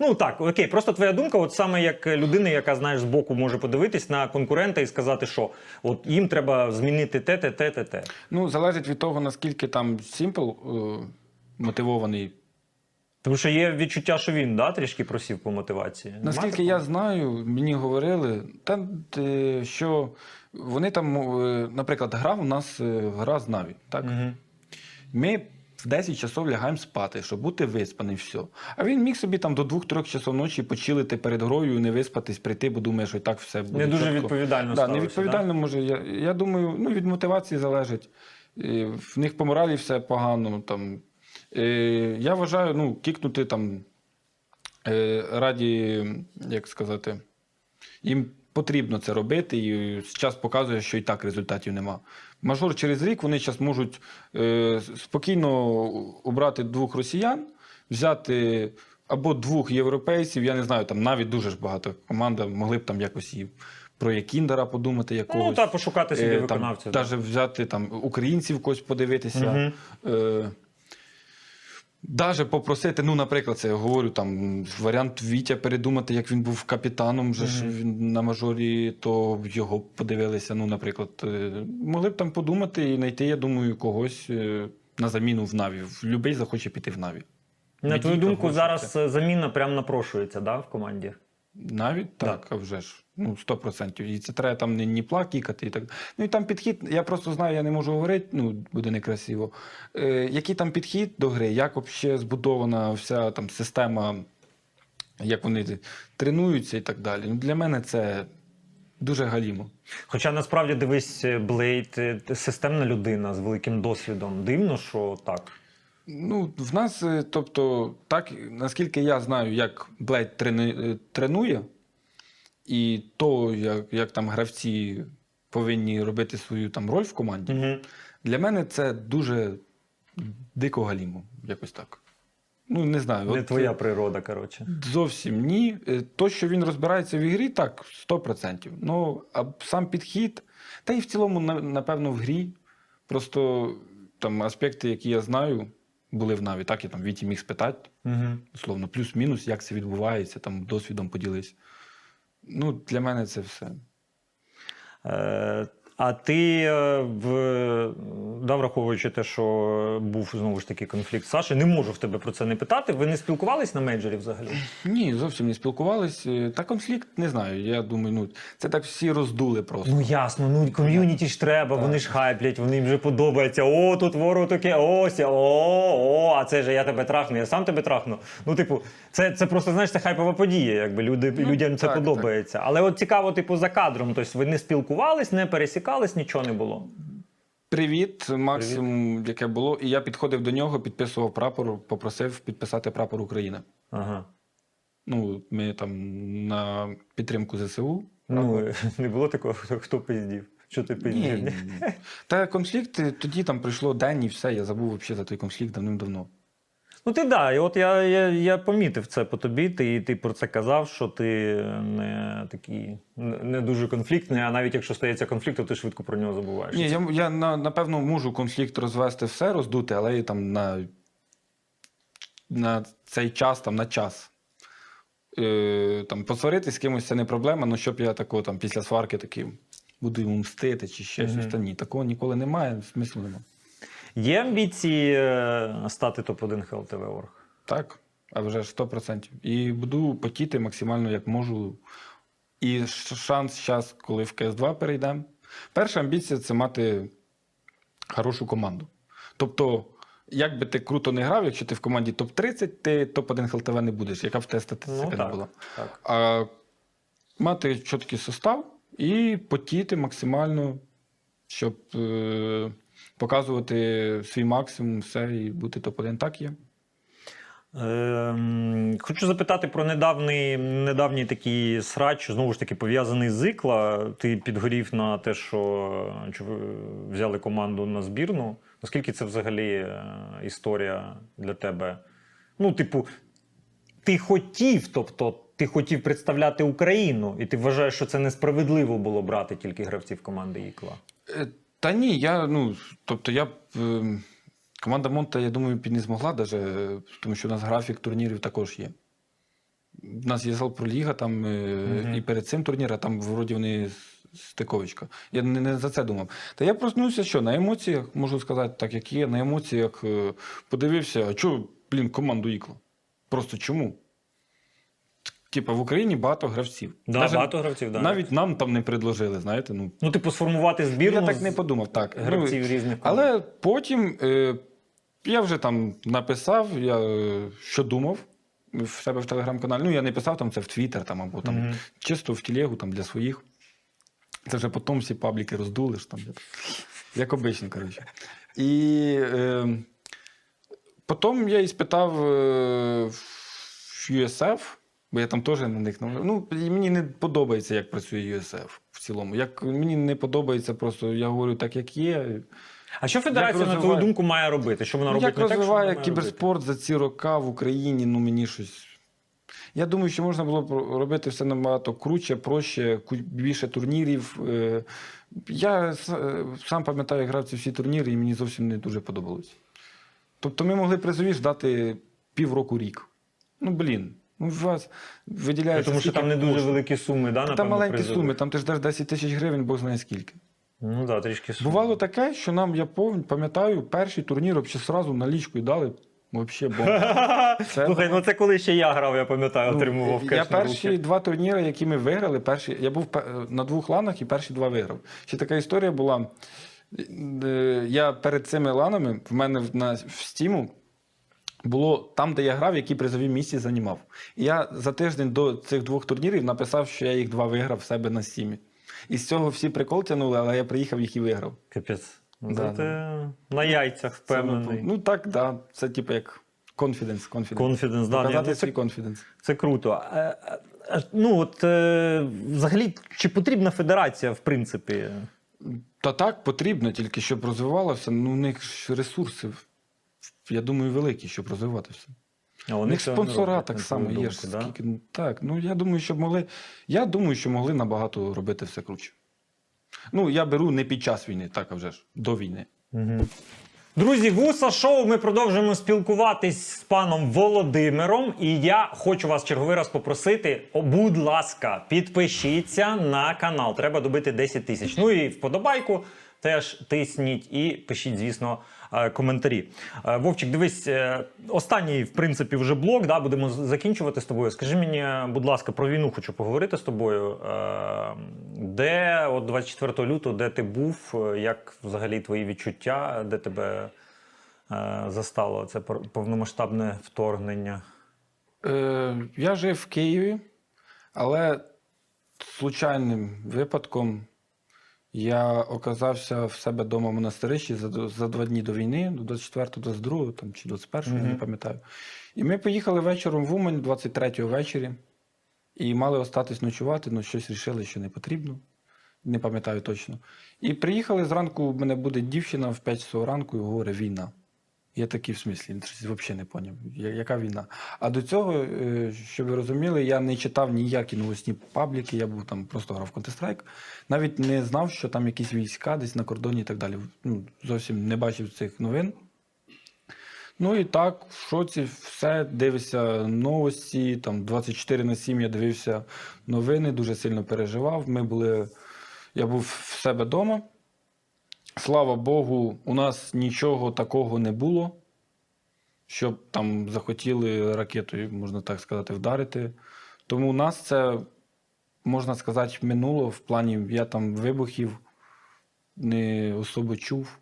Ну так, окей, просто твоя думка, от саме як людини, яка знаєш збоку може подивитись на конкурента і сказати, що от їм треба змінити те, те, те, те, те. Ну, залежить від того, наскільки там Сімпл е, мотивований. Тому що є відчуття, що він да, трішки просів по мотивації. Наскільки я знаю, мені говорили, там, е, що вони там, е, наприклад, грав у нас е, гра з Наві. Так? Мгм. Ми в 10 часов лягаємо спати, щоб бути виспаний, все. А він міг собі там до 2-3 часов ночі почилити перед грою не виспатись, прийти, бо думає, що і так все буде. Не дуже чітко. відповідально Да, ставився, невідповідально може. Я, я думаю, ну, від мотивації залежить. В них по моралі все погано. Там. Е, Я вважаю, ну, кікнути там е, раді, як сказати, їм потрібно це робити, і час показує, що і так результатів нема. Мажор через рік вони зараз можуть е, спокійно обрати двох росіян, взяти або двох європейців. Я не знаю, там навіть дуже ж багато команда могли б там якось і про Якіндера подумати якогось. Ну, та пошукати собі Е, виконавців. Навіть взяти там українців когось подивитися. Мгм. Е, Даже попросити, ну, наприклад, це я говорю, там варіант Вітя передумати, як він був капітаном вже ж він на мажорі, то його подивилися. Ну, наприклад, е, могли б там подумати і знайти, я думаю, когось е, на заміну в Наві. Любий захоче піти в Наві. На твою думку, зараз заміна прям напрошується да, в команді? Навіть так, а вже ж. Ну, 100%. І це треба там не, не плакікати і так. Ну і там підхід, я просто знаю, я не можу говорити, ну, буде некрасиво. Е, який там підхід до гри, як взагалі збудована вся там система, як вони тренуються і так далі. Ну, для мене це дуже галімо. Хоча насправді дивись, Блейд е, системна людина з великим досвідом. Дивно, що так. Ну, в нас, е, тобто, так, наскільки я знаю, як Блейд е, тренує, і то, як, як там гравці повинні робити свою там роль в команді, Угу. для мене це дуже дико галімо, якось так. Ну, не знаю. Не от, твоя е, природа, коротше. Зовсім ні. То, що він розбирається в ігрі, так, 100%. Ну, а сам підхід, та й в цілому, напевно, в грі. Просто там аспекти, які я знаю, були в Наві. Так, я там Віті міг спитати, Угу. условно, плюс-мінус, як це відбувається, там досвідом поділись. Ну, для мене це все. Е, а ти, е, в, да, враховуючи те, що був знову ж таки конфлікт Саші, не можу в тебе про це не питати. Ви не спілкувались на мейджорі взагалі? Ні, зовсім не спілкувались. Е, Та конфлікт не знаю. Я думаю, ну це так всі роздули просто. Ну ясно, ну ком'юніті ж треба, вони ж хайплять, вони їм вже подобається. О, тут ворог таке, ось, о, о, а це ж я тебе трахну, я сам тебе трахну. Ну, типу, це, це просто знаєш, це хайпова подія, якби люди, Ну, людям це так, подобається. Але от цікаво, типу, за кадром, тобто ви не спілкувались, не пересікались, нічого не було. Привіт, максимум, яке було. І я підходив до нього, підписував прапор, попросив підписати прапор України. Ага. Ну, ми там на підтримку ЗСУ. Ну, не було такого, хто, хто пиздів. Що ти пиздів? Ні. Та конфлікт тоді там пройшло день і все. Я забув взагалі за той конфлікт давним-давно. Ну, ти да, і от я, я, я помітив це по тобі. Ти, ти про це казав, що ти не такий не дуже конфліктний, а навіть якщо стається конфлікт, то ти швидко про нього забуваєш. Ні, я, я напевно можу конфлікт розвести все, роздути, але і там на, на цей час, там на час. Е, там, посваритись з кимось це не проблема, але щоб я такого там після сварки такий буду йому мстити чи ще щось. Та ні, такого ніколи немає, смислу немає. Є амбіції е, стати топ-1 ХЛТВ Орг? Так, а вже ж 100%. І буду потіти максимально як можу. І шанс зараз, коли в КС2 перейдемо. Перша амбіція це мати хорошу команду. Тобто, як би ти круто не грав, якщо ти в команді топ-30, ти топ-1 ХЛТВ не будеш, яка в тебе статистика Ну, не була. так. А мати чіткий состав і потіти максимально, щоб е, показувати свій максимум, все і бути топ-1. Так є. Ем, хочу запитати про недавній, недавній такий срач, знову ж таки, пов'язаний з Ікла. Ти підгорів на те, що взяли команду на збірну. Наскільки це взагалі е, історія для тебе? Ну, типу, ти хотів, тобто ти хотів представляти Україну, і ти вважаєш, що це несправедливо було брати тільки гравців команди Ікла. Та ні, я, ну, тобто я е, команда Монта, я думаю, під не змогла даже, тому що у нас графік турнірів також є. У нас є Залпроліга, там Мгм. і перед цим турнір, а там вроді вони с- стиковочка. Я не, не за це думав. Та я проснувся, що на емоціях, можу сказати, так як є, на емоціях е, подивився, а чого, блін, команду Ікла? Просто чому? Типа в Україні багато гравців. Да, Даже багато гравців, да. Навіть нам там не предложили, знаєте. Ну, Ну, типу, сформувати збірну я так не подумав, так. гравців Ну, різних але потім е, я вже там написав, я, е, що думав в себе в телеграм-каналі. Ну, я не писав там це в Твіттер там, або там, Мгм. чисто в телегу там, для своїх. Це вже потім всі пабліки роздули. ж Там, як обично, коротше. І е, потім я і спитав е, в USF, бо я там теж на них ну, і мені не подобається, як працює USF в цілому. Як мені не подобається, просто я говорю так, як є. А що федерація, на твою думку, має робити? Що вона Ну, робить як не так, що розвиває має кіберспорт за ці роки в Україні, ну мені щось Я думаю, що можна було б робити все набагато круче, проще, більше турнірів. Е, Я е, сам пам'ятаю, як грав ці всі турніри, і мені зовсім не дуже подобалось. Тобто ми могли призові ждати півроку рік. Ну, блін, ну вас виділяється. Тому що там не дуже коштів. великі суми, да, Там маленькі призові? суми, там ти ждеш 10 тисяч гривень, Бог знає скільки. Ну так, да, трішки суми. Бувало таке, що нам, я пам'ятаю, перший турнір взагалі сразу налічкою дали. Взагалі бомба. Це Слухай, ну це коли ще я грав, я пам'ятаю, Ну, отримував кеш Я перші руки. два турніри, які ми виграли, перші, я був на двох ланах і перші два виграв. Ще така історія була. Е, Я перед цими ланами в мене на в стіму було там, де я грав, які призові місці займав. І я за тиждень до цих двох турнірів написав, що я їх два виграв в себе на стімі. І з цього всі прикол тягнули, але я приїхав їх і виграв. Капець. Ну, Да, ти на яйцях впевнений. Ну так, да. Це типу як конфіденс. Конфіденс, да. Показати ну, свій конфіденс. це круто. Ну, от, е, взагалі, чи потрібна федерація, в принципі? Та так потрібно, тільки щоб розвивалося. Ну, у них ресурси, я думаю, великі, щоб розвиватися. А У них спонсора роблять, так само твою є. да? скільки, так, ну я думаю, що могли. Я думаю, що могли набагато робити все круче. Ну, я беру не під час війни, так а вже ж, до війни. Друзі, вуса шоу. Ми продовжуємо спілкуватись з паном Володимиром. І я хочу вас черговий раз попросити: о, будь ласка, підпишіться на канал. Треба добити 10 тисяч. Ну і вподобайку теж тисніть і пишіть, звісно, коментарі. Е, Вовчик, дивись, е, останній, в принципі, вже блок. Да, будемо закінчувати з тобою. Скажи мені, будь ласка, про війну хочу поговорити з тобою. Е, Де от 24 лютого, де ти був, е, як взагалі твої відчуття, де тебе е, застало це повномасштабне вторгнення? Е, я жив в Києві, але случайним випадком я оказався в себе вдома в монастирищі за, за два дні до війни, до 24 22 там, чи 21 я не пам'ятаю. І ми поїхали вечором в Умань 23-го ввечері і мали остатись ночувати, але щось рішили, що не потрібно. Не пам'ятаю точно. І приїхали зранку, у мене буде дівчина в 5 часов ранку і говорить війна. Я такий в смислі, він взагалі не поняв, яка війна. А до цього, е, щоб ви розуміли, я не читав ніякі новосні пабліки, я був там просто грав Counter-Strike. Навіть не знав, що там якісь війська десь на кордоні і так далі. Ну, зовсім не бачив цих новин. Ну і так, в шоці, все, дивився новості, там 24 на 7 я дивився новини, дуже сильно переживав. Ми були, я був в себе вдома. Слава Богу, у нас нічого такого не було, щоб там захотіли ракетою, можна так сказати, вдарити. Тому у нас це, можна сказати, минуло в плані, я там вибухів не особо чув.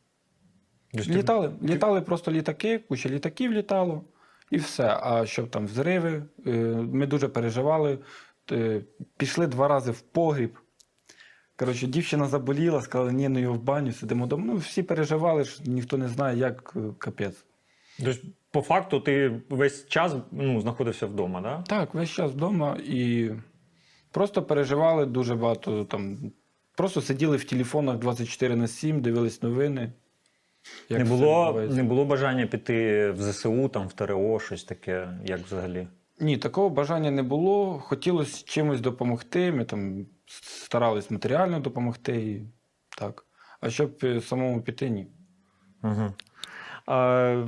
Тобто Літали, літали просто літаки, куча літаків літало, і все. А щоб там взриви, е, ми дуже переживали. Е, Пішли два рази в погріб. Коротше, дівчина заболіла, сказала, ні, ну його в баню, сидимо вдома. Ну, всі переживали, що ніхто не знає, як е, капець. Тобто, по факту, ти весь час ну, знаходився вдома, да? Так, весь час вдома і просто переживали дуже багато. Там, просто сиділи в телефонах 24 на 7, дивились новини. як Не було, не було бажання піти в ЗСУ, там, в ТРО, щось таке, як взагалі? Ні, такого бажання не було. Хотілося чимось допомогти. Ми там старались матеріально допомогти. І так. А щоб е, самому піти, ні. Угу. А,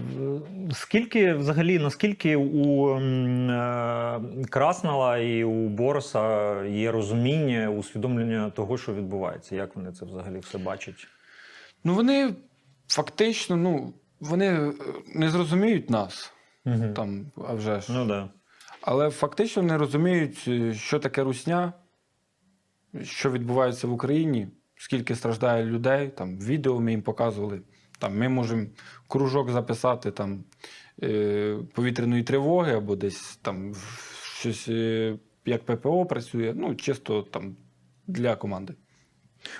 скільки взагалі, наскільки у е, Краснала і у Бороса є розуміння, усвідомлення того, що відбувається? Як вони це взагалі все бачать? Ну вони фактично, ну, вони е, не зрозуміють нас, Угу. там, а вже ж. Ну да. Але фактично не розуміють, що таке русня, що відбувається в Україні, скільки страждає людей. Там відео ми їм показували. Там ми можемо кружок записати там, е, повітряної тривоги або десь там щось, е, як ППО працює, ну, чисто там для команди.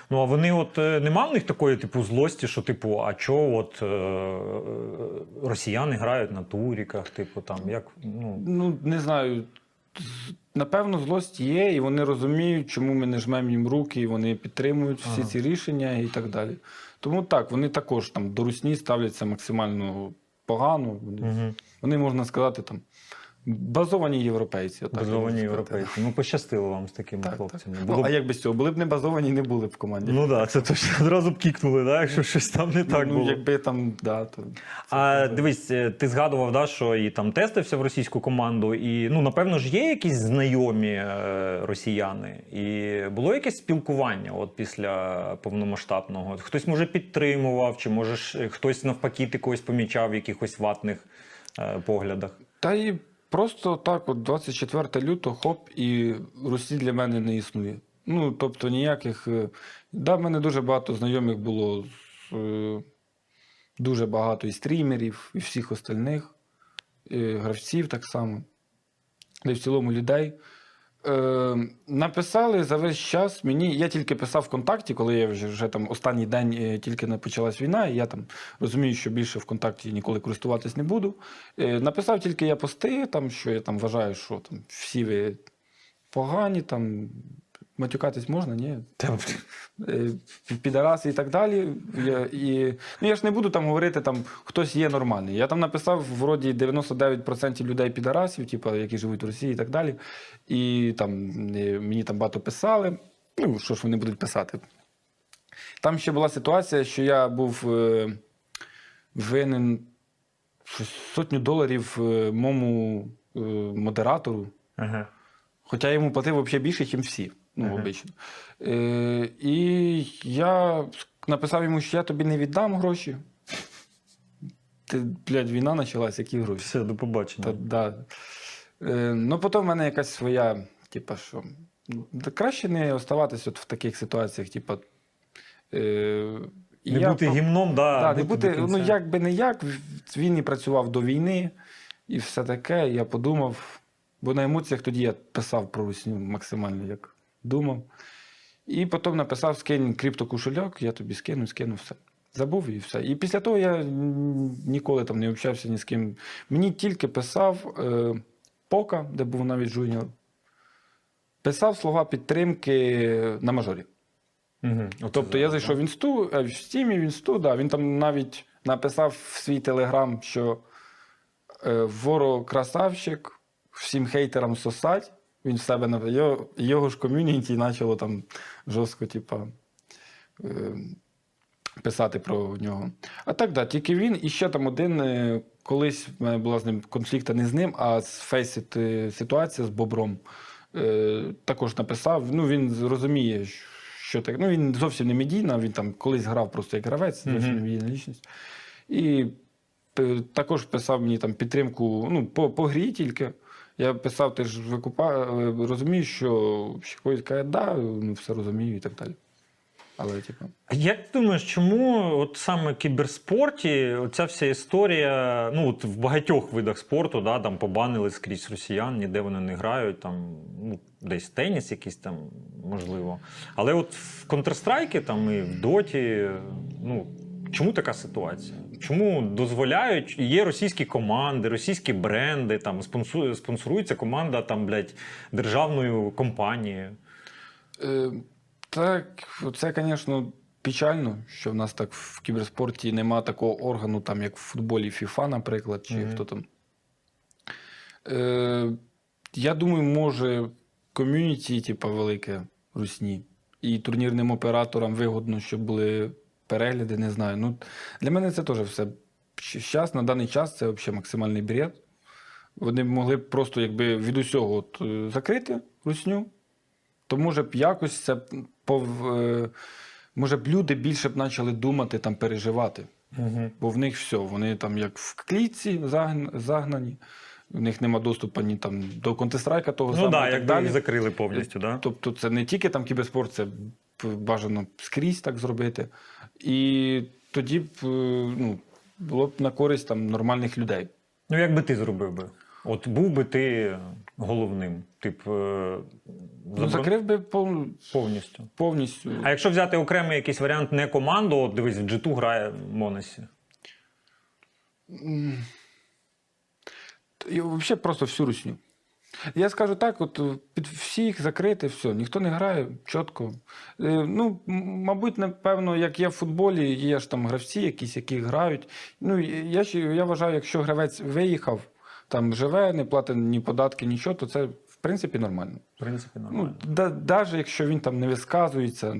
Ну а вони, от е, нема в них такої типу злості, що типу, а чо от е, росіяни грають на туріках, типу там як ну Ну, не знаю. Напевно, злость є, і вони розуміють, чому ми не жмемо їм руки, і вони підтримують всі Ага. ці рішення і так далі. Тому так, вони також там до русні ставляться максимально погано. Вони, угу. вони можна сказати, там Базовані європейці. отак Базовані європейці. Ну, пощастило вам з такими Так, так. хлопцями. Ну, Було б- а як без цього? Були б не базовані, не були б в команді. Ну так, да, це точно одразу б кікнули, да, якщо щось там не так ну, було. якби там, да, то. А дивись, е, ти згадував, да, що і там тестився в російську команду, і ну напевно ж є якісь знайомі е, росіяни, і було якесь спілкування от після повномасштабного. Хтось може підтримував, чи може е, хтось навпаки ти когось помічав в якихось ватних поглядах. Та і просто так, от 24 лютого, хоп, і Русі для мене не існує. Ну, тобто ніяких. е, Да, в мене дуже багато знайомих було з, е, дуже багато і стрімерів, і всіх остальних, і гравців так само, і в цілому людей. Е, написали за весь час мені. Я тільки писав ВКонтакті, коли я вже, вже там останній день е, тільки не почалась війна, і я там розумію, що більше ВКонтакті ніколи користуватись не буду. Е, написав тільки я пости, там, що я там вважаю, що там всі ви погані, там матюкатись можна, ні. Е, Підараси і так далі. Я, і, ну, я ж не буду там говорити, там хтось є нормальний. Я там написав вроді 99% людей підарасів, типу, які живуть в Росії і так далі. І там е, мені там багато писали. Ну, що ж вони будуть писати? Там ще була ситуація, що я був е, винен сотню доларів е, моєму е, модератору. Ага. Хоча я йому платив взагалі більше, ніж всі. Ну, Ага. обично. Е, і я написав йому, що я тобі не віддам гроші. Ти, блядь, війна почалась, які гроші? Все, до побачення. Та, да. е, ну, потім в мене якась своя, типа, що. Краще не оставатися от в таких ситуаціях, типа. Е, і не я бути гімном, да, Да, не бути, бути, ну як би не як, він і працював до війни, і все таке. Я подумав, бо на емоціях тоді я писав про русню максимально як думав. І потім написав: скинь криптокошельок, я тобі скину, скину все. Забув і все. І після того я ніколи там не общався ні з ким. Мені тільки писав е, Пока, де був навіть жуніор. Писав слова підтримки на мажорі. Оце Тобто я зайшов в інсту, е, в стімі, в інсту, да, він там навіть написав в свій телеграм, що е, Воро красавчик, всім хейтерам сосать. Він в себе його, його ж ком'юніті почало там жорстко, типа, е, писати про нього. А так, да, тільки він і ще там один. е, Колись в мене була з ним конфлікта не з ним, а з Фейсіт е, ситуація з Бобром. Е, також написав. Ну, він розуміє, що так. Ну, він зовсім не медійна, він там колись грав просто як гравець, зовсім не медійна лічність. І також писав мені там підтримку ну, по, по грі тільки. Я писав, ти ж викупа, е, розумієш, що хтось каже, да, ну, все розумію і так далі. Але, типу. Як ти думаєш, чому от саме кіберспорті оця вся історія, ну от в багатьох видах спорту, да, там побанили скрізь росіян, ніде вони не грають, там ну, десь теніс якийсь там, можливо. Але от в Counter-Strike там і в Доті, ну чому така ситуація? Чому дозволяють, є російські команди, російські бренди, там спонсорується команда там, блядь, державною компанією. Е, так, це, звісно, печально, що в нас так в кіберспорті нема такого органу, там, як в футболі FIFA, наприклад, чи Мгм. хто там. Е, я думаю, може, ком'юніті, типу, велике русні. І турнірним операторам вигодно, щоб були перегляди, не знаю. Ну, для мене це теж все. Зараз, на даний час, це взагалі максимальний бред. Вони б могли б просто якби від усього от, е, закрити русню, то може б якось це пов... е, може б люди більше б почали думати, там, переживати. Угу. Бо в них все, вони там як в клітці загнані, в них нема доступу ні там до Counter-Strike того Ну самого. так, і да, так далі. закрили повністю, да? Тобто це не тільки там кіберспорт, це бажано скрізь так зробити. І тоді б е, ну, було б на користь там, нормальних людей. Ну, як би ти зробив би? От був би ти головним, тип е, Ну, заборон- закрив би пов... повністю. повністю. А якщо взяти окремий якийсь варіант не команду, от дивись, в G2 грає Монесі. Взагалі просто всю русню. Я скажу так: от е, під всіх закрити, все, ніхто не грає чітко. Е, Ну, мабуть, напевно, як є в футболі, є ж там гравці, якісь, які грають. Ну, я, я вважаю, якщо гравець виїхав, там живе, не платить ні податки, нічого, то це в принципі нормально. В принципі, нормально. Ну, да, навіть якщо він там не висказується,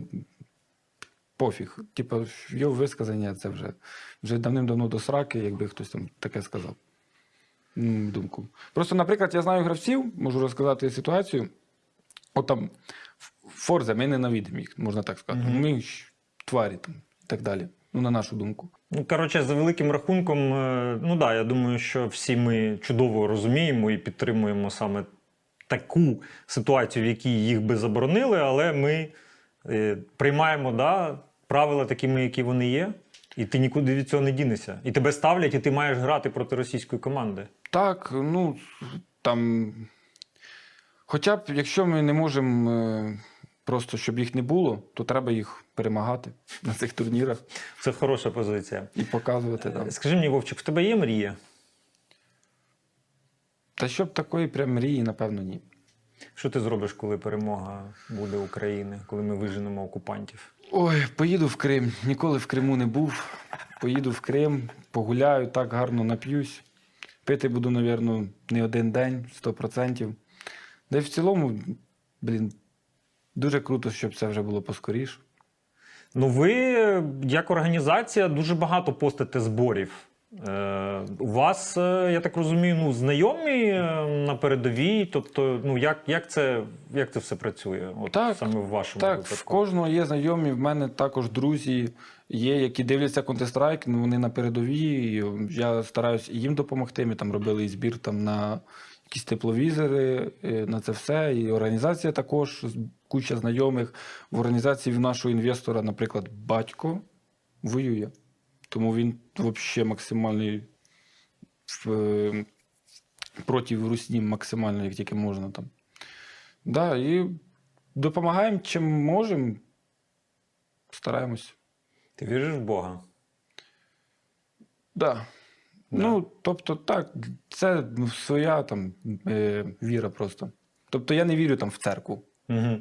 пофіг. Типу, його висказання це вже, вже давним-давно до сраки, якби хтось там таке сказав. На думку. Просто, наприклад, я знаю гравців, можу розказати ситуацію. От там Форза, ми ненавидимо їх, можна так сказати. Ми ж тварі там і так далі. Ну, на нашу думку. Ну, коротше, за великим рахунком, е, ну да, я думаю, що всі ми чудово розуміємо і підтримуємо саме таку ситуацію, в якій їх би заборонили, але ми е, приймаємо да, правила такими, які вони є, і ти нікуди від цього не дінешся. І тебе ставлять, і ти маєш грати проти російської команди. Так, ну там. Хоча б, якщо ми не можемо е, просто, щоб їх не було, то треба їх перемагати на цих турнірах Це хороша позиція. і показувати там. Скажи мені, Вовчик, в тебе є мрія? Та щоб такої прям мрії, напевно, ні. Що ти зробиш, коли перемога буде України, коли ми виженемо окупантів? Ой, поїду в Крим. Ніколи в Криму не був. Поїду в Крим, погуляю, так гарно нап'юсь. Пити буду, мабуть, не один день, 100%. Де в цілому, блін, дуже круто, щоб це вже було поскоріше. Ну, ви, як організація, дуже багато постите зборів. Е, у вас, е, я так розумію, ну, знайомі е, на передовій. Тобто, ну, як, як, це, як це все працює? От Так, саме в вашому Так, випадку? в кожного є знайомі, в мене також друзі є, які дивляться Counter-Strike, ну вони на передовій. і Я стараюся їм допомогти. Ми там робили і збір там на якісь тепловізори, на це все. І організація також, куча знайомих. В організації в нашого інвестора, наприклад, батько воює. Тому він взагалі максимальний в, е, проти русні, максимально, як тільки можна там. Да, і допомагаємо чим можемо. Стараємось. Ти віриш в Бога? Да. Ну, тобто, так, це своя там е, віра просто. Тобто я не вірю там в церкву, Угу.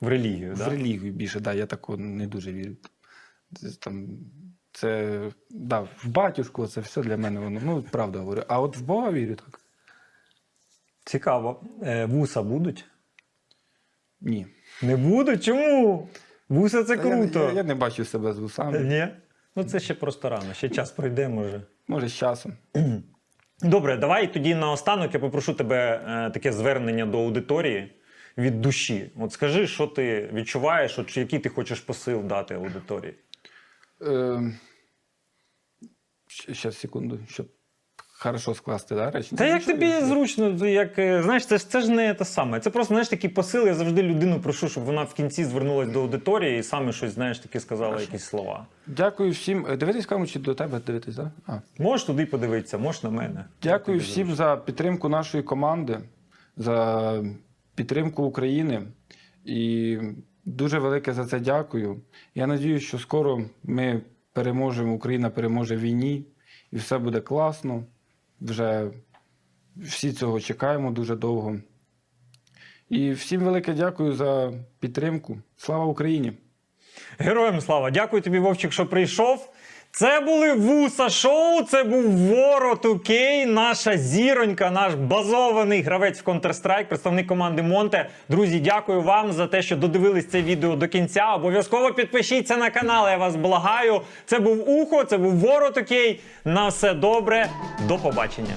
В релігію, в так? релігію більше, да, я такого не дуже вірю. Там, це да, в батюшку, це все для мене воно. Ну, правда говорю. А от в Бога вірю так. Цікаво. Е, вуса будуть? Ні. Не будуть? Чому? Вуса це Та я- круто. Я, я, не бачу себе з вусами. Ні? Ну, це ще просто рано, ще час пройде, може. Може, з часом. Добре, давай тоді наостанок я попрошу тебе е, таке звернення до аудиторії від душі. От скажи, що ти відчуваєш, от, чи який ти хочеш посил дати аудиторії. Е, ще секунду, щоб хорошо скласти, да, речі? Та як тобі зручно, як е, знаєш, це ж це ж не те саме. Це просто знаєш такий посил. Я завжди людину прошу, щоб вона в кінці звернулася до аудиторії і саме щось, знаєш, таке сказала, якісь слова. Дякую всім. Е, Дивитись камеру чи до тебе дивитись? Да? А. Можеш туди подивитися, можеш на мене. Дякую всім за підтримку нашої команди, за підтримку України. І дуже велике за це дякую. Я надію, що скоро ми переможемо, Україна переможе в війні, і все буде класно. Вже всі цього чекаємо дуже довго. І всім велике дякую за підтримку. Слава Україні! Героям слава! Дякую тобі, Вовчик, що прийшов. Це були Вуса Шоу, це був Ворот Укей, наша зіронька, наш базований гравець в Counter-Strike, представник команди Монте. Друзі, дякую вам за те, що додивились це відео до кінця. Обов'язково підпишіться на канал, я вас благаю. Це був Ухо, це був Ворот Укей. На все добре, до побачення.